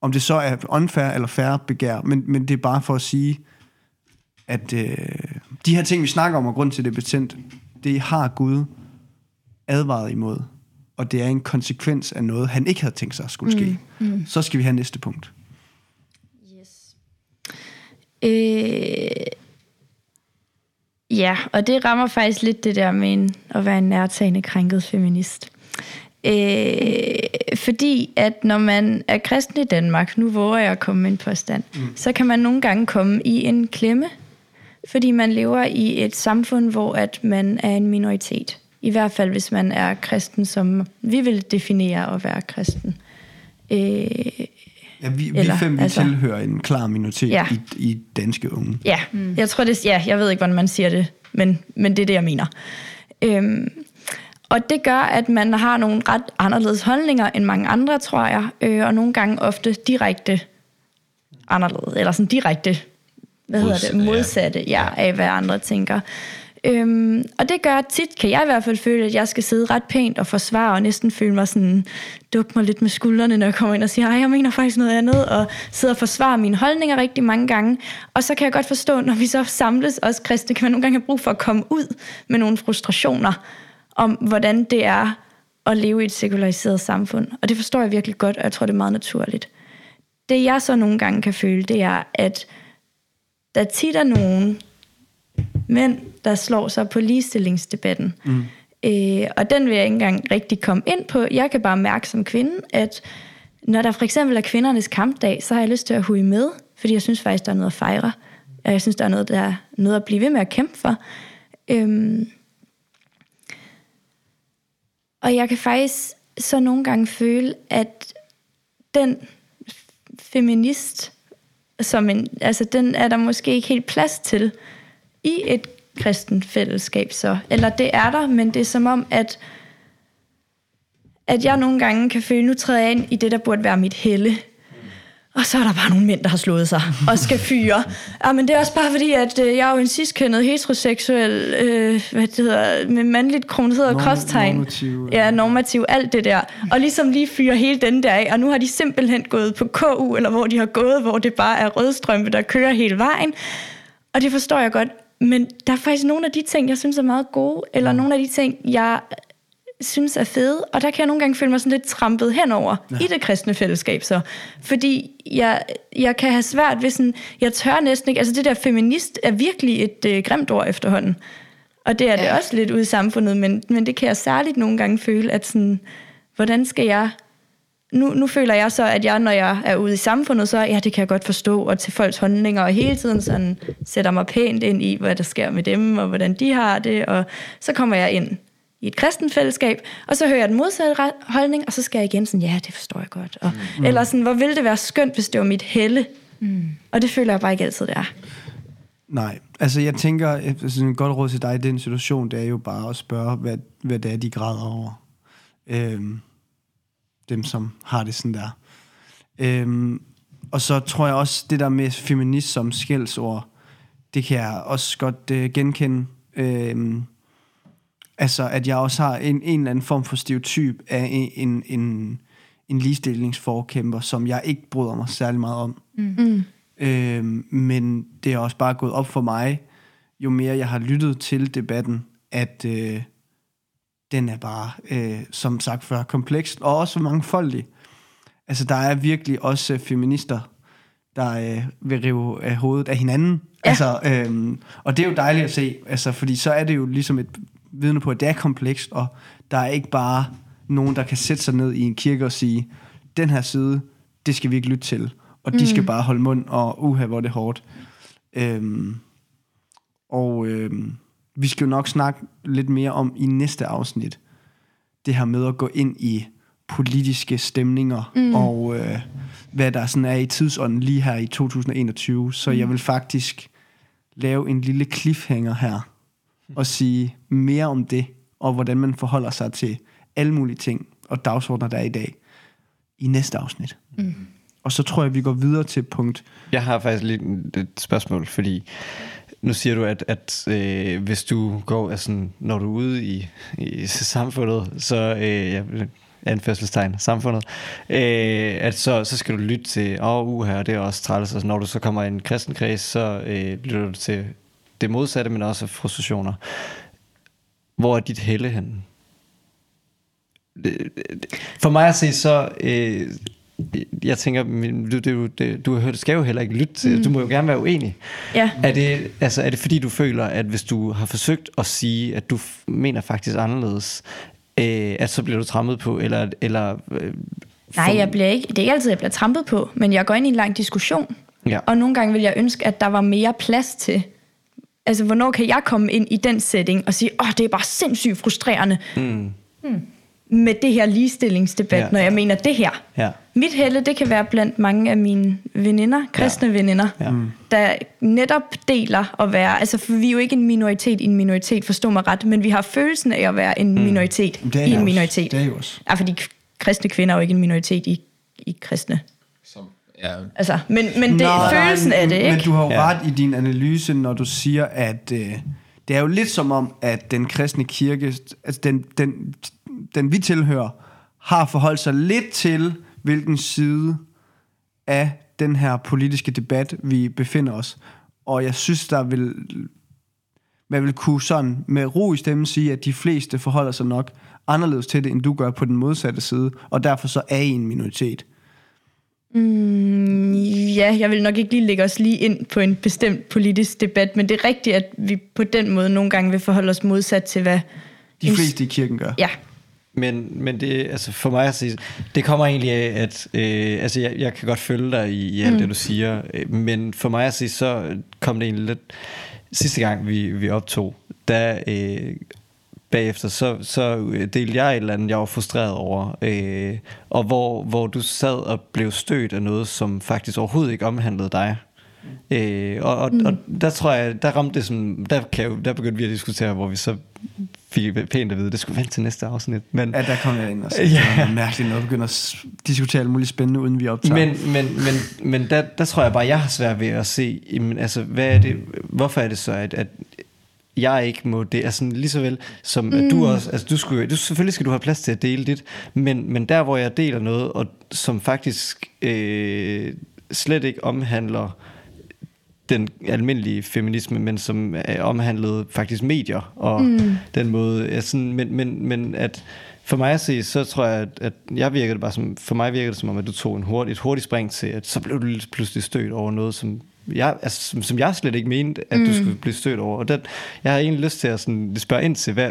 Om det så er unfair eller fair begær, men, men det er bare for at sige, at øh, de her ting, vi snakker om, og grund til det er betændt, det har Gud advaret imod. Og det er en konsekvens af noget, han ikke havde tænkt sig skulle ske. Mm, mm. Så skal vi have næste punkt. Yes. Øh, ja, og det rammer faktisk lidt det der med en, at være en nærtagende krænket feminist. Øh, fordi at når man er kristen i Danmark, nu våger jeg at komme med en påstand, mm. så kan man nogle gange komme i en klemme, fordi man lever i et samfund, hvor at man er en minoritet. I hvert fald, hvis man er kristen, som vi vil definere at være kristen. Øh, ja, vi, eller, vi fem vi altså, tilhører en klar minoritet ja. i, i danske unge. Ja, mm. jeg tror det. Ja, jeg ved ikke, hvordan man siger det, men, men det er det, jeg mener. Øhm, og det gør, at man har nogle ret anderledes holdninger end mange andre, tror jeg, øh, og nogle gange ofte direkte anderledes, eller sådan direkte, hvad hedder det, modsatte ja. Ja, af, hvad andre tænker. Øhm, og det gør tit, kan jeg i hvert fald føle, at jeg skal sidde ret pænt og forsvare, og næsten føle mig sådan, dukke mig lidt med skuldrene, når jeg kommer ind og siger, jeg mener faktisk noget andet, og sidder og forsvarer mine holdninger rigtig mange gange. Og så kan jeg godt forstå, når vi så samles, os kristne, kan man nogle gange have brug for at komme ud med nogle frustrationer, om hvordan det er at leve i et sekulariseret samfund. Og det forstår jeg virkelig godt, og jeg tror, det er meget naturligt. Det jeg så nogle gange kan føle, det er, at der tit er nogen mænd, der slår sig på ligestillingsdebatten. Mm. Øh, og den vil jeg ikke engang rigtig komme ind på. Jeg kan bare mærke som kvinde, at når der for eksempel er kvindernes kampdag, så har jeg lyst til at huge med, fordi jeg synes faktisk, der er noget at fejre. Jeg synes, der er noget, der er noget at blive ved med at kæmpe for. Øhm, og jeg kan faktisk så nogle gange føle, at den feminist, som en, altså den er der måske ikke helt plads til i et kristent fællesskab så. Eller det er der, men det er som om, at, at jeg nogle gange kan føle, nu træder jeg ind i det, der burde være mit helle. Og så er der bare nogle mænd, der har slået sig og skal fyre. Ja, *laughs* men det er også bare fordi, at øh, jeg er jo en sidstkønnet heteroseksuel, øh, hvad det hedder, med mandligt kroniseret Norm- kropstegn. Normativ. Ja, normativ, alt det der. Og ligesom lige fyre hele den der af. Og nu har de simpelthen gået på KU, eller hvor de har gået, hvor det bare er rødstrømpe, der kører hele vejen. Og det forstår jeg godt. Men der er faktisk nogle af de ting, jeg synes er meget gode, eller nogle af de ting, jeg synes er fede, og der kan jeg nogle gange føle mig sådan lidt trampet henover ja. i det kristne fællesskab så. Fordi jeg, jeg kan have svært ved sådan, jeg tør næsten ikke, altså det der feminist er virkelig et øh, grimt ord efterhånden. Og det er ja. det også lidt ude i samfundet, men, men det kan jeg særligt nogle gange føle, at sådan, hvordan skal jeg nu, nu føler jeg så, at jeg, når jeg er ude i samfundet, så ja, det kan jeg godt forstå, og til folks holdninger, og hele tiden sådan sætter mig pænt ind i, hvad der sker med dem, og hvordan de har det, og så kommer jeg ind i et kristen fællesskab, og så hører jeg den modsatte holdning, og så skal jeg igen sådan, ja, det forstår jeg godt. Og, mm. Eller sådan, hvor ville det være skønt, hvis det var mit helle? Mm. Og det føler jeg bare ikke altid, det er. Nej, altså jeg tænker, altså en godt råd til dig i den situation, det er jo bare at spørge, hvad, hvad det er, de græder over. Øhm, dem, som har det sådan der. Øhm, og så tror jeg også, det der med feminist som skældsord, det kan jeg også godt øh, genkende. Øhm, altså, at jeg også har en, en eller anden form for stereotyp af en, en, en, en ligestillingsforkæmper, som jeg ikke bryder mig særlig meget om. Mm. Øh, men det er også bare gået op for mig, jo mere jeg har lyttet til debatten, at øh, den er bare, øh, som sagt før, kompleks og også mangfoldig. Altså, der er virkelig også øh, feminister, der øh, vil rive af hovedet af hinanden. Ja. Altså, øh, og det er jo dejligt at se, altså, fordi så er det jo ligesom et vidne på, at det er komplekst, og der er ikke bare nogen, der kan sætte sig ned i en kirke og sige, den her side, det skal vi ikke lytte til, og de skal bare holde mund, og uha, hvor er det hårdt. Øhm, og øhm, vi skal jo nok snakke lidt mere om i næste afsnit, det her med at gå ind i politiske stemninger, mm. og øh, hvad der sådan er i tidsånden lige her i 2021. Så jeg vil faktisk lave en lille cliffhanger her, og sige mere om det, og hvordan man forholder sig til alle mulige ting og dagsordner, der er i dag, i næste afsnit. Mm. Og så tror jeg, vi går videre til punkt. Jeg har faktisk lige et spørgsmål, fordi nu siger du, at, at øh, hvis du går, altså, når du er ude i, i samfundet, så øh, ja, anførselstegn, samfundet, øh, at så, så skal du lytte til, åh, oh, uha, det er også træls, altså, når du så kommer i en kristen kreds, så øh, lytter du til det modsatte, men også frustrationer. Hvor er dit helle henne? For mig at se, så... Øh, jeg tænker, du, du, du, du skal jo heller ikke lytte til, mm. du må jo gerne være uenig. Ja. Er det, altså, er det fordi, du føler, at hvis du har forsøgt at sige, at du mener faktisk anderledes, øh, at så bliver du trammet på, eller... eller øh, Nej, jeg bliver ikke, det er ikke altid, jeg bliver trampet på, men jeg går ind i en lang diskussion. Ja. Og nogle gange vil jeg ønske, at der var mere plads til, altså hvornår kan jeg komme ind i den setting og sige, åh, oh, det er bare sindssygt frustrerende Mm, med det her ligestillingsdebat, Ja. når jeg mener det her. ja. Mit helle, det kan være blandt mange af mine veninder, kristne ja. veninder, Ja. der netop deler at være, altså for vi er jo ikke en minoritet i en minoritet, forstå mig ret, men vi har følelsen af at være en Mm. minoritet Det er i en også. minoritet. Det er jeg også. Ja, fordi kristne kvinder er jo ikke en minoritet i, i kristne. Som, ja, Altså, men, men det er følelsen af det, ikke? Men du har jo Ja. ret i din analyse, når du siger, at øh, det er jo lidt som om, at den kristne kirke, altså den, den, den vi tilhører, har forholdt sig lidt til, hvilken side af den her politiske debat, vi befinder os. Og jeg synes, der vil, man vil kunne sådan med ro i stemmen sige, at de fleste forholder sig nok anderledes til det, end du gør på den modsatte side, og derfor så er I en minoritet. Mm, ja, jeg vil nok ikke lige lægge os lige ind på en bestemt politisk debat, men det er rigtigt, at vi på den måde nogle gange vil forholde os modsat til, hvad... De fleste i kirken gør. Ja, Men, men det, altså for mig at sige, det kommer egentlig af, at øh, altså jeg, jeg kan godt følge dig i, i alt mm. det, du siger, øh, men for mig at sige, så kom det egentlig lidt, sidste gang vi, vi optog, der øh, bagefter, så, så delte jeg et eller andet, jeg var frustreret over, øh, og hvor, hvor du sad og blev stødt af noget, som faktisk overhovedet ikke omhandlede dig. Øh, og, og, mm. og der tror jeg, der ramte det sådan, der, kan jeg, der begyndte vi at diskutere, hvor vi så fik pænt at vide, det skulle vente til næste afsnit. Men, Ja, der kom jeg ind og sagde, ja. det var mærkeligt, vi begynder at diskutere alt muligt spændende, uden vi optager. Men, men, men, men der, der tror jeg bare, jeg har svært ved at se, jamen, altså, hvad er det, hvorfor er det så, at, at jeg ikke må det, altså lige så vel som mm. at du også, altså du skulle, du, selvfølgelig skal du have plads til at dele dit, men, men der hvor jeg deler noget, og som faktisk øh, slet ikke omhandler den almindelige feminisme, men som er omhandlede faktisk medier og mm. den måde, ja, sådan, men, men, men at for mig at se, så tror jeg, at, at jeg virker det bare som, for mig virker det som om, at du tog en hurtig, et hurtigt spring til, at så blev du lidt pludselig stødt over noget, som jeg, altså, som, som jeg slet ikke mente, at mm. du skulle blive stødt over. Og den, jeg har egentlig lyst til at sådan, spørge ind til, hvad...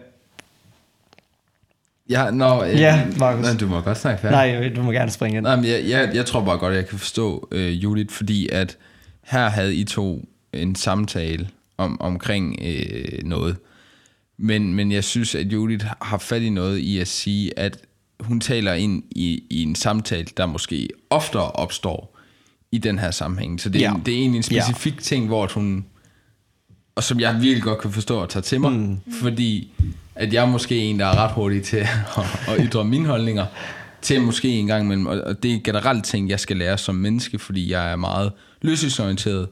ja, nå, øh, Ja, Markus. Nej, du må godt snakke færdig. Nej, du må gerne springe ind. Nej, men jeg, jeg, jeg tror bare godt, at jeg kan forstå øh, Judith, fordi at her havde I to en samtale om, omkring øh, noget. Men, men jeg synes, at Judith har fat i noget i at sige, at hun taler ind i, i en samtale, der måske oftere opstår i den her sammenhæng. Så det er, Ja. det er egentlig en specifik ja. ting, hvor at hun, og som jeg virkelig godt kan forstå og tage til mig, mm. fordi at jeg er måske en, der er ret hurtig til at, *laughs* at ytre mine holdninger, til måske en gang imellem, og og det er generelt ting, jeg skal lære som menneske, fordi jeg er meget løsningsorienteret.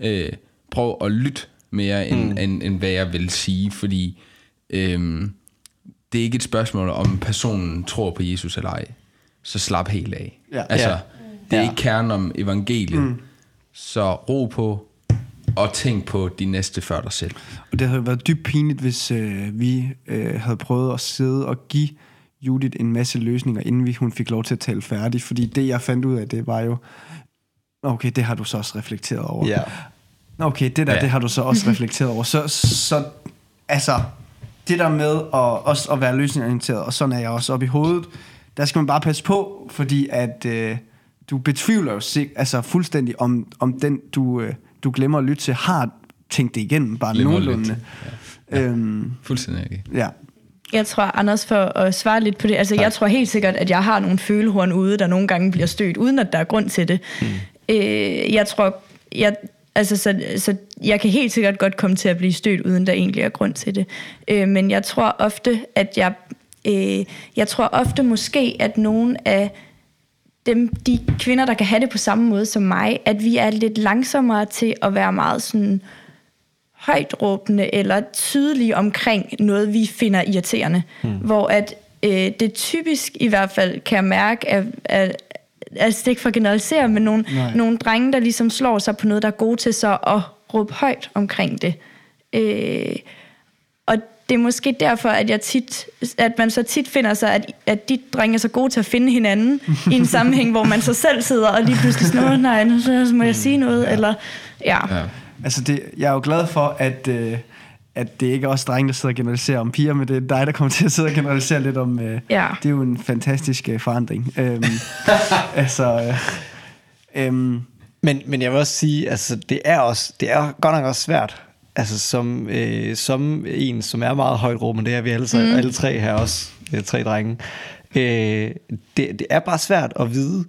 Øh, prøv at lytte mere, end, mm. end, end hvad jeg vil sige, fordi øhm, det er ikke et spørgsmål, om personen tror på Jesus eller ej. så slap helt af. Ja. Altså, Ja. det er Ja. ikke kernen om evangeliet. Mm. Så ro på, og tænk på de næste før dig selv. Og det havde været dybt pinligt, hvis øh, vi øh, havde prøvet at sidde og give Judith en masse løsninger, inden vi, hun fik lov til at tale færdig. Fordi det, jeg fandt ud af, det var jo... Okay, det har du så også reflekteret over. Ja. Okay, det der, Ja. ja. det har du så også *laughs* reflekteret over. Så, så altså, det der med at, også at være løsningsorienteret, og sådan er jeg også oppe i hovedet, der skal man bare passe på, fordi at øh, du betvivler jo sig, altså fuldstændig, om, om den, du, øh, du glemmer at lytte til, har tænkt det igennem, bare Glemmer nogenlunde. lytte. Øhm, Fuldstændig ikke. ja. Jeg tror, Anders, for at svare lidt på det, altså jeg tror helt sikkert, at jeg har nogle følehorn ude, der nogle gange bliver stødt, uden at der er grund til det. Mm. Øh, jeg tror, jeg, altså, så, så jeg kan helt sikkert godt komme til at blive stødt, uden der egentlig er grund til det. Øh, men jeg tror ofte, at jeg, øh, jeg tror ofte måske, at nogle af dem, de kvinder, der kan have det på samme måde som mig, at vi er lidt langsommere til at være meget sådan højt råbende eller tydelige omkring noget, vi finder irriterende. Hmm. Hvor at øh, det typisk i hvert fald kan jeg mærke, at, at altså det er ikke for at generalisere, men nogle, nogle drenge, der ligesom slår sig på noget, der er gode til så at råbe højt omkring det. Øh, og det er måske derfor, at, jeg tit, at man så tit finder sig, at, at de drenge er så gode til at finde hinanden i en *laughs* sammenhæng, hvor man så selv sidder og lige pludselig sådan, "Åh, nej, nu så må jeg sige noget, ja. eller ja. Ja. Altså, det, jeg er jo glad for, at, øh, at det ikke er os drenge, der sidder og generaliserer om piger, men det er dig, der kommer til at sidde og generalisere lidt om... Øh, Ja. Det er jo en fantastisk øh, forandring. Øhm, *laughs* altså... Øh, øhm, Men, men jeg vil også sige, altså det er også, det er godt nok også svært. Altså som, øh, som en, som er meget højt råbende, det er vi alle, mm. alle tre her også, øh, tre drenge. Øh, det, det er bare svært at vide,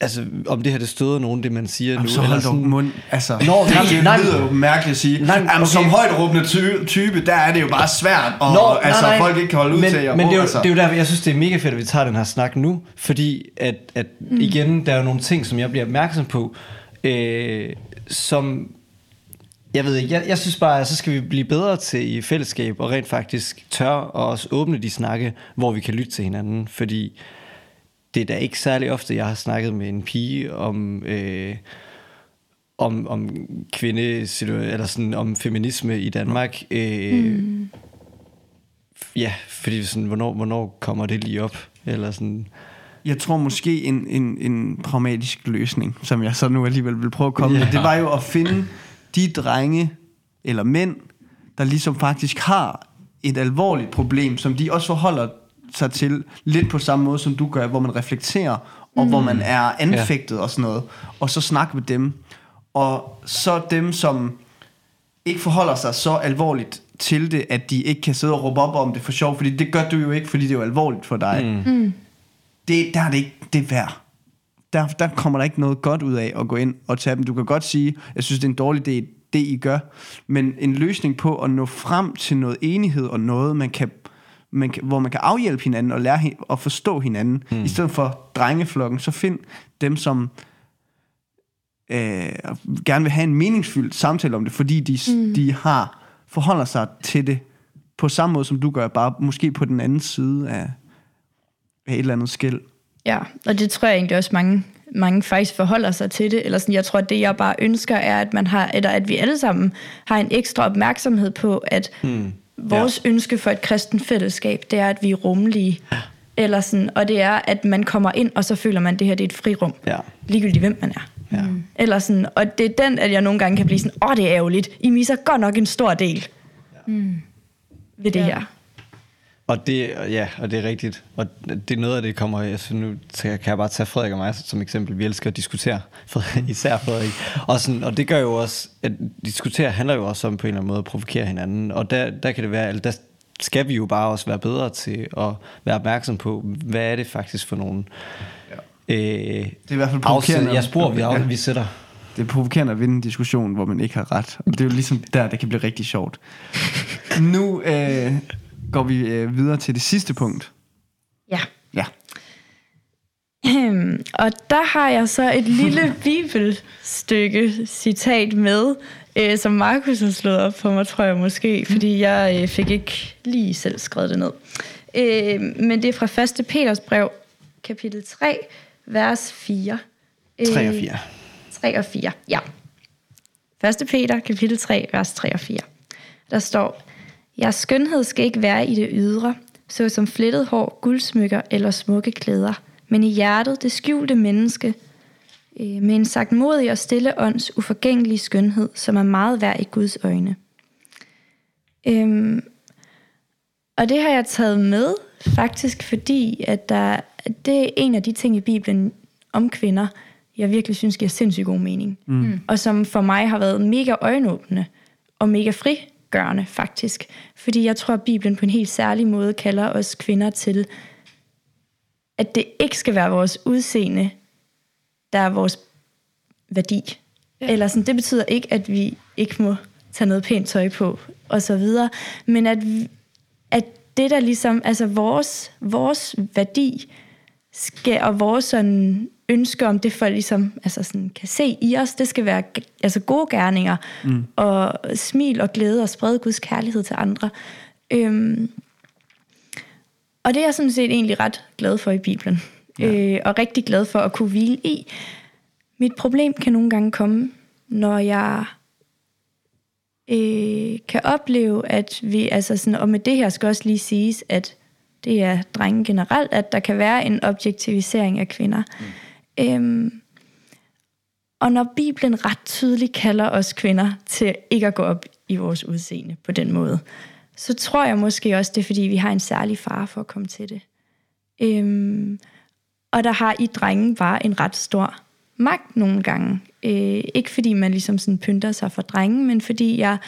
altså om det her det støder nogen, det man siger nu. så hold sådan- mund. Altså, Nå, det, nej, det nej. lyder jo mærkeligt at sige. Nej, Jamen, okay. Som højt råbende ty- type, der er det jo bare svært, og Nå, altså, nej, nej. folk ikke kan holde ud men, til jer. Men det er, jo, altså. det er jo derfor, jeg synes, det er mega fedt, at vi tager den her snak nu, fordi at, at mm. igen, der er jo nogle ting, som jeg bliver opmærksom på, øh, som, jeg ved ikke, jeg, jeg synes bare, at så skal vi blive bedre til i fællesskab, og rent faktisk tør og også åbne de snakke, hvor vi kan lytte til hinanden, fordi det er da ikke særlig ofte, jeg har snakket med en pige om... Øh, om, om kvinde eller sådan om feminisme i Danmark. Øh, mm. Ja, fordi sådan, hvornår, hvornår kommer det lige op? Eller sådan, Jeg tror måske en, en, en pragmatisk løsning, som jeg så nu alligevel vil prøve at komme Ja. med, det var jo at finde de drenge eller mænd, der ligesom faktisk har et alvorligt problem, som de også forholder sig til lidt på samme måde, som du gør, hvor man reflekterer, og mm. hvor man er anfægtet ja. og sådan noget, og så snakke med dem. Og så dem, som ikke forholder sig så alvorligt til det, at de ikke kan sidde og råbe op om det for sjov, fordi det gør du jo ikke, fordi det er jo alvorligt for dig. Mm. Det, der er det ikke det værd. Der, der kommer der ikke noget godt ud af at gå ind og tage dem. Du kan godt sige, jeg synes, det er en dårlig idé, det I gør, men en løsning på at nå frem til noget enighed og noget, man kan, man kan, hvor man kan afhjælpe hinanden og lære at forstå hinanden, mm. i stedet for drengeflokken, så find dem, som øh, gerne vil have en meningsfyldt samtale om det, fordi de, mm. de har forholder sig til det på samme måde, som du gør, bare måske på den anden side af, af et eller andet skæld. Ja, og det tror jeg egentlig også mange, mange faktisk forholder sig til det. Eller sådan, jeg tror, at det jeg bare ønsker er, at man har, eller at vi alle sammen har en ekstra opmærksomhed på, at hmm. Vores ja. ønske for et kristen fællesskab, det er, at vi er rummelige. Eller sådan, og det er, at man kommer ind, og så føler man, at det her det er et frirum. Ja. Ligegyldigt hvem man er. Ja. Eller sådan, og det er den, at jeg nogle gange kan blive sådan, åh, det er ærgerligt. I misser godt nok en stor del mm. ved det ja. her. Og det, ja, og det er rigtigt. Og det er noget af det kommer, altså nu kan jeg bare tage Frederik og mig som eksempel. Vi elsker at diskutere, Frederik, *laughs* især Frederik. Og, sådan, og det gør jo også, at diskutere handler jo også om på en eller anden måde at provokere hinanden. Og der, der kan det være, eller der skal vi jo bare også være bedre til at være opmærksom på, hvad er det faktisk for nogle ja. øh, Det er i hvert fald provokerende. jeg spor, vi, af, vi sætter. Det er provokerende at vinde en diskussion, hvor man ikke har ret. Og det er jo ligesom der, det kan blive rigtig sjovt. *laughs* Nu øh, går vi øh, videre til det sidste punkt. Ja. Ja. Øhm, og der har jeg så et lille *laughs* bibelstykke citat med, øh, som Markus har slået op for mig, tror jeg måske, fordi jeg øh, fik ikke lige selv skrevet det ned. Øh, men det er fra 1. Peters brev, kapitel 3, vers 4. 3 og 4. 3 og 4, ja. 1. Peter, kapitel 3, vers 3 og 4. Der står, Jeres skønhed skal ikke være i det ydre, såsom flettet hår, guldsmykker eller smukke klæder, men i hjertet det skjulte menneske, øh, med en sagt modig og stille ånds uforgængelige skønhed, som er meget værd i Guds øjne. Øhm, og det har jeg taget med, faktisk fordi, at der, det er en af de ting i Bibelen om kvinder, jeg virkelig synes giver sindssygt god mening. Mm. Og som for mig har været mega øjenåbende og mega frigørende, faktisk. Fordi jeg tror, at Bibelen på en helt særlig måde kalder os kvinder til, at det ikke skal være vores udseende, der er vores værdi. Ja. Eller sådan, det betyder ikke, at vi ikke må tage noget pænt tøj på, og så videre. Men at, at det der ligesom, altså vores, vores værdi skal, og vores sådan ønske om det, folk ligesom altså sådan, kan se i os, det skal være altså gode gerninger, mm. og smil og glæde og sprede Guds kærlighed til andre. Øhm, og det er jeg sådan set egentlig ret glad for i Bibelen, ja. øh, og rigtig glad for at kunne hvile i. Mit problem kan nogle gange komme, når jeg øh, kan opleve, at vi, altså sådan, og med det her skal også lige siges, at det er drenge generelt, at der kan være en objektivisering af kvinder. Mm. Øhm, og når Bibelen ret tydeligt kalder os kvinder til ikke at gå op i vores udseende på den måde, så tror jeg måske også, det er fordi, vi har en særlig fare for at komme til det. Øhm, og der har I drenge bare en ret stor magt nogle gange. Øh, ikke fordi man ligesom sådan pynter sig for drenge, men fordi jeg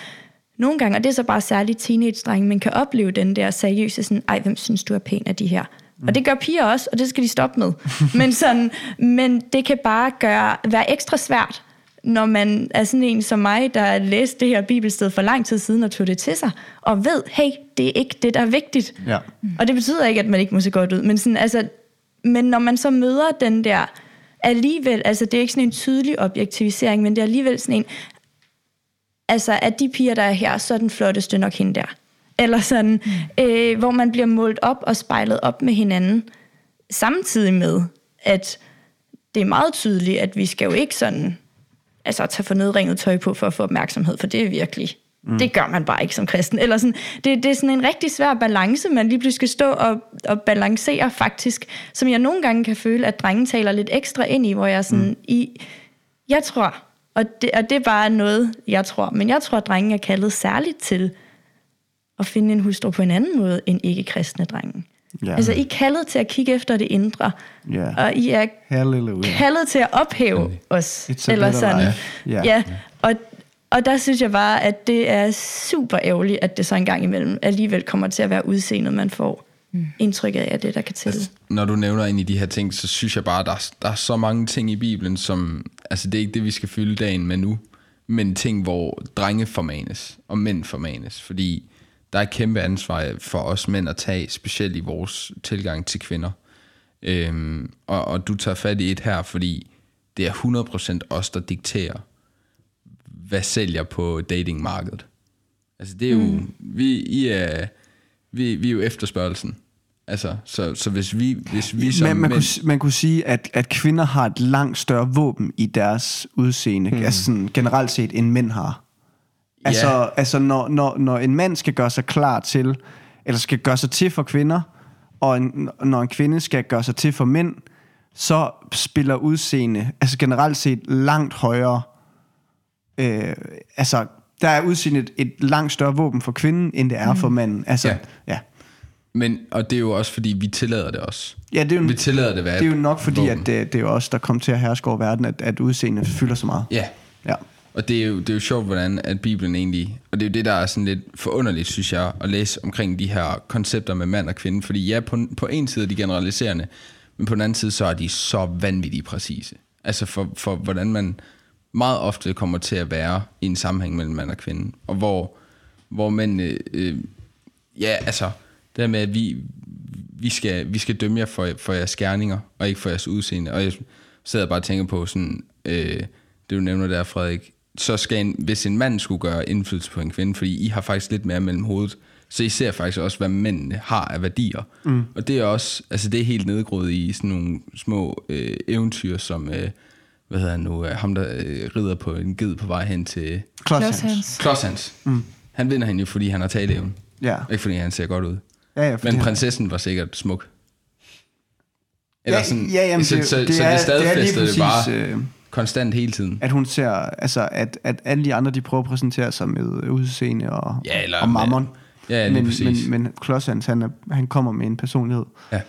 nogle gange, og det er så bare særligt teenage-drenge, man kan opleve den der seriøse sådan, ej, hvem synes du er pæn af de her? Mm. Og det gør piger også, og det skal de stoppe med. *laughs* men, sådan, men det kan bare gøre, være ekstra svært, når man er sådan en som mig, der læste det her bibelsted for lang tid siden og tog det til sig, og ved, hey, det er ikke det, der er vigtigt. Ja. Og det betyder ikke, at man ikke må se godt ud, men, sådan, altså, men når man så møder den der, alligevel, altså det er ikke sådan en tydelig objektivisering, men det er alligevel sådan en, altså at de piger, der er her, så er den flotteste nok hende der. Eller sådan, mm. øh, hvor man bliver målt op og spejlet op med hinanden, samtidig med, at det er meget tydeligt, at vi skal jo ikke sådan, altså tage for nedringet tøj på for at få opmærksomhed, for det er virkelig, mm. det gør man bare ikke som kristen. Eller sådan, det, det er sådan en rigtig svær balance, man lige pludselig skal stå og, og balancere faktisk, som jeg nogle gange kan føle, at drengen taler lidt ekstra ind i, hvor jeg sådan, mm. i, jeg tror, og det, og det er bare noget, jeg tror. Men jeg tror, at drengen er kaldet særligt til at finde en hustru på en anden måde end ikke-kristne drenge. Ja. Altså, I er kaldet til at kigge efter det indre. Ja. Og I er Halleluja. kaldet til at ophæve os. It's a Eller sådan. life. Ja. Ja. Og, og der synes jeg bare, at det er super ærgerligt, at det så en gang imellem alligevel kommer til at være udseendet, man får mm. indtrykket af det, der kan til. Altså, når du nævner ind i de her ting, så synes jeg bare, at der, er- der er så mange ting i Bibelen, som, altså det er ikke det, vi skal fylde dagen med nu, men ting, hvor drenge formanes, og mænd formanes, fordi der er et kæmpe ansvar for os mænd at tage, specielt i vores tilgang til kvinder. Øhm, og, og du tager fat i et her, fordi det er 100% os, der dikterer, hvad sælger på datingmarkedet. Altså det er jo, mm. vi, I er, vi, vi er jo efterspørgelsen. Altså, så, så hvis vi, hvis vi som Men man, mænd, kunne, man kunne sige, at, at kvinder har et langt større våben i deres udseende, mm. altså sådan, generelt set, end mænd har. Altså, Ja. altså når, når, når en mand skal gøre sig klar til, eller skal gøre sig til for kvinder, og en, når en kvinde skal gøre sig til for mænd, så spiller udseende, altså generelt set, langt højere. Øh, altså, der er udseendet et langt større våben for kvinden, end det er for manden. Altså, Ja. ja. Men, og det er jo også, fordi vi tillader det også. Ja, det er jo, Vi tillader det være det er jo nok fordi, våben. at det, det er jo os, der kommer til at herske over verden, at, at udseende fylder så meget. Ja, Ja og det er, jo, det er jo sjovt, hvordan at Bibelen egentlig... Og det er jo det, der er sådan lidt forunderligt, synes jeg, at læse omkring de her koncepter med mand og kvinde. Fordi ja, på, på en side er de generaliserende, men på den anden side, så er de så vanvittigt præcise. Altså for, for hvordan man meget ofte kommer til at være i en sammenhæng mellem mand og kvinde. Og hvor, hvor mænd... Øh, øh, ja, altså... Det der med, at vi, vi, skal, vi skal dømme jer for, for jeres gerninger, og ikke for jeres udseende. Og jeg sidder bare og tænker på sådan, øh, det du nævner der, Frederik, så skal en, hvis en mand skulle gøre indflydelse på en kvinde, fordi I har faktisk lidt mere mellem hovedet, Så I ser faktisk også, hvad mændene har af værdier. Mm. Og det er også, altså det er helt nedgroet i sådan nogle små øh, eventyr, som, øh, hvad hedder han nu, øh, ham der øh, rider på en ged på vej hen til Klods Klodshands. Mm. Han vinder hende jo, fordi han har taleevnen. Ja. Ikke fordi han ser godt ud. Ja, ja, fordi Men han- prinsessen var sikkert smuk. Ja, ja, jamen, så, det, så, det, så er, det det, det bare øh, konstant hele tiden. at hun ser, altså at, at alle de andre, de prøver at præsentere sig med udseende og, Ja, eller og mammon. Ja, lige men, præcis. men, men Klodshands, han, er, han kommer med en personlighed. Ja.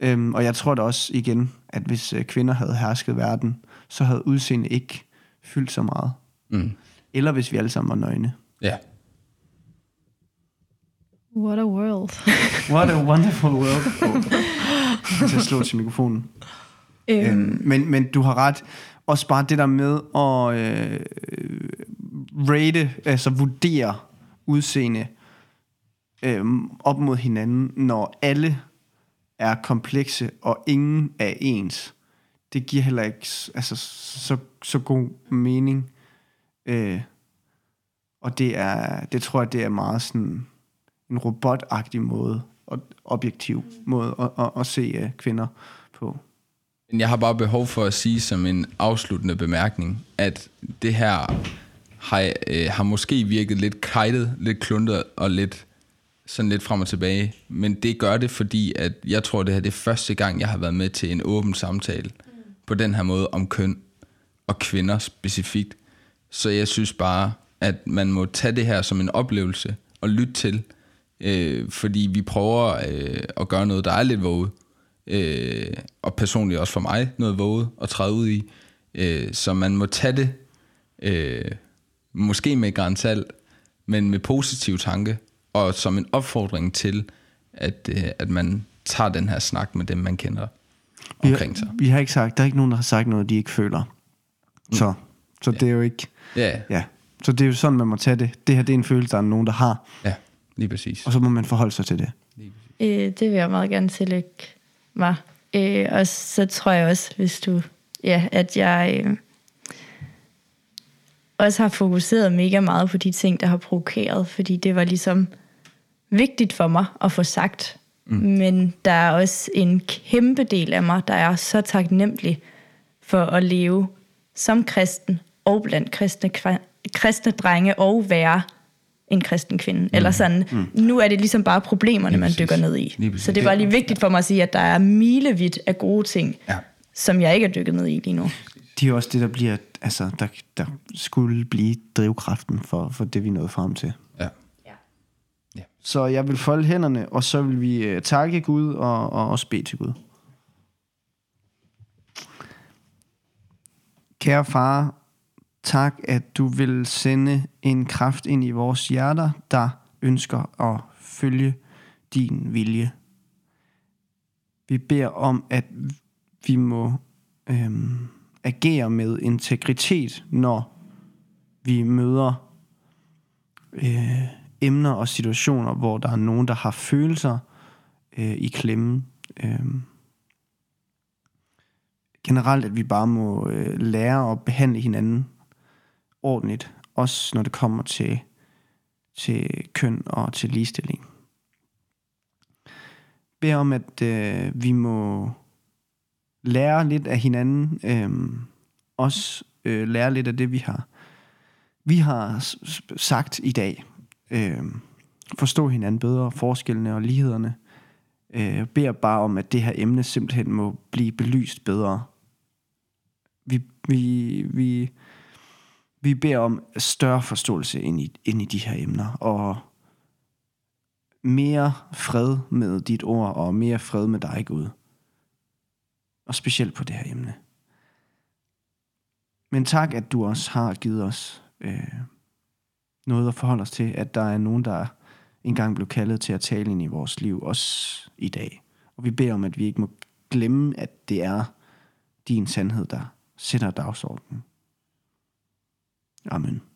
Øhm, og jeg tror da også igen, at hvis øh, kvinder havde hersket verden, så havde udseende ikke fyldt så meget. Mm. Eller hvis vi alle sammen var nøgne. Ja. What a world. *laughs* What a wonderful world. Jeg skal slå til mikrofonen. Øhm, men, men du har ret. Også bare det der med at øh, rate, altså vurdere udseende øh, op mod hinanden, når alle er komplekse, og ingen er ens. Det giver heller ikke altså, så, så god mening. Øh, og det er, det tror jeg, det er meget sådan en robotagtig måde, og objektiv måde at, at, at se uh, kvinder på. Jeg har bare behov for at sige som en afsluttende bemærkning, at det her har, øh, har måske virket lidt kajtet, lidt kluntet og lidt sådan lidt frem og tilbage. Men det gør det, fordi at jeg tror, det her det er første gang, jeg har været med til en åben samtale på den her måde om køn og kvinder specifikt. Så jeg synes bare, at man må tage det her som en oplevelse og lytte til, øh, fordi vi prøver øh, at gøre noget, der er lidt våget, øh, og personligt også for mig noget våget at træde ud i. Øh, så man må tage det, øh, måske med grænsalt, men med positiv tanke, og som en opfordring til, at, øh, at man tager den her snak med dem, man kender omkring sig. Vi har ikke sagt, der er ikke nogen, der har sagt noget, de ikke føler. Så, så det er jo ikke, Ja, ja. Så det er jo sådan, man må tage det. Det her, det er en følelse, der er nogen, der har. ja, lige præcis. Og så må man forholde sig til det. Øh, det vil jeg meget gerne tillægge mig. Øh, og så tror jeg også, hvis du... Ja, at jeg øh, også har fokuseret mega meget på de ting, der har provokeret, fordi det var ligesom vigtigt for mig at få sagt. Mm. Men der er også en kæmpe del af mig, der er så taknemmelig for at leve som kristen og blandt kristne, kristne drenge og være en kristen kvinde. Mm. Eller sådan, mm. nu er det ligesom bare problemerne, Lige man præcis. dykker ned i. Så det var lige vigtigt for mig at sige, at der er milevidt af gode ting, Ja. som jeg ikke er dykket ned i lige nu. Det er jo også det, der bliver, altså, der, der skulle blive drivkraften for, for det, vi nåede frem til. Ja. Så jeg vil folde hænderne, og så vil vi øh, takke Gud og, og også bede til Gud. Kære far, tak, at du vil sende en kraft ind i vores hjerter, der ønsker at følge din vilje. Vi beder om, at vi må øhm, agere med integritet, når vi møder øh, emner og situationer, hvor der er nogen, der har følelser øh, i klemme. Øh, generelt, at vi bare må øh, lære at behandle hinanden ordentligt, også når det kommer til, til køn og til ligestilling. Bed om, at øh, vi må lære lidt af hinanden, øh, også øh, lære lidt af det, vi har vi har sagt i dag, øh, forstå hinanden bedre, forskellene og lighederne. Øh, beder bare om, at det her emne simpelthen må blive belyst bedre. Vi, vi, vi, vi beder om større forståelse ind i, ind i de her emner, og mere fred med dit ord, og mere fred med dig, Gud. Og specielt på det her emne. Men tak, at du også har givet os øh, noget at forholde os til, at der er nogen, der engang blev kaldet til at tale ind i vores liv, også i dag. Og vi beder om, at vi ikke må glemme, at det er din sandhed, der sætter dagsordenen. Amen.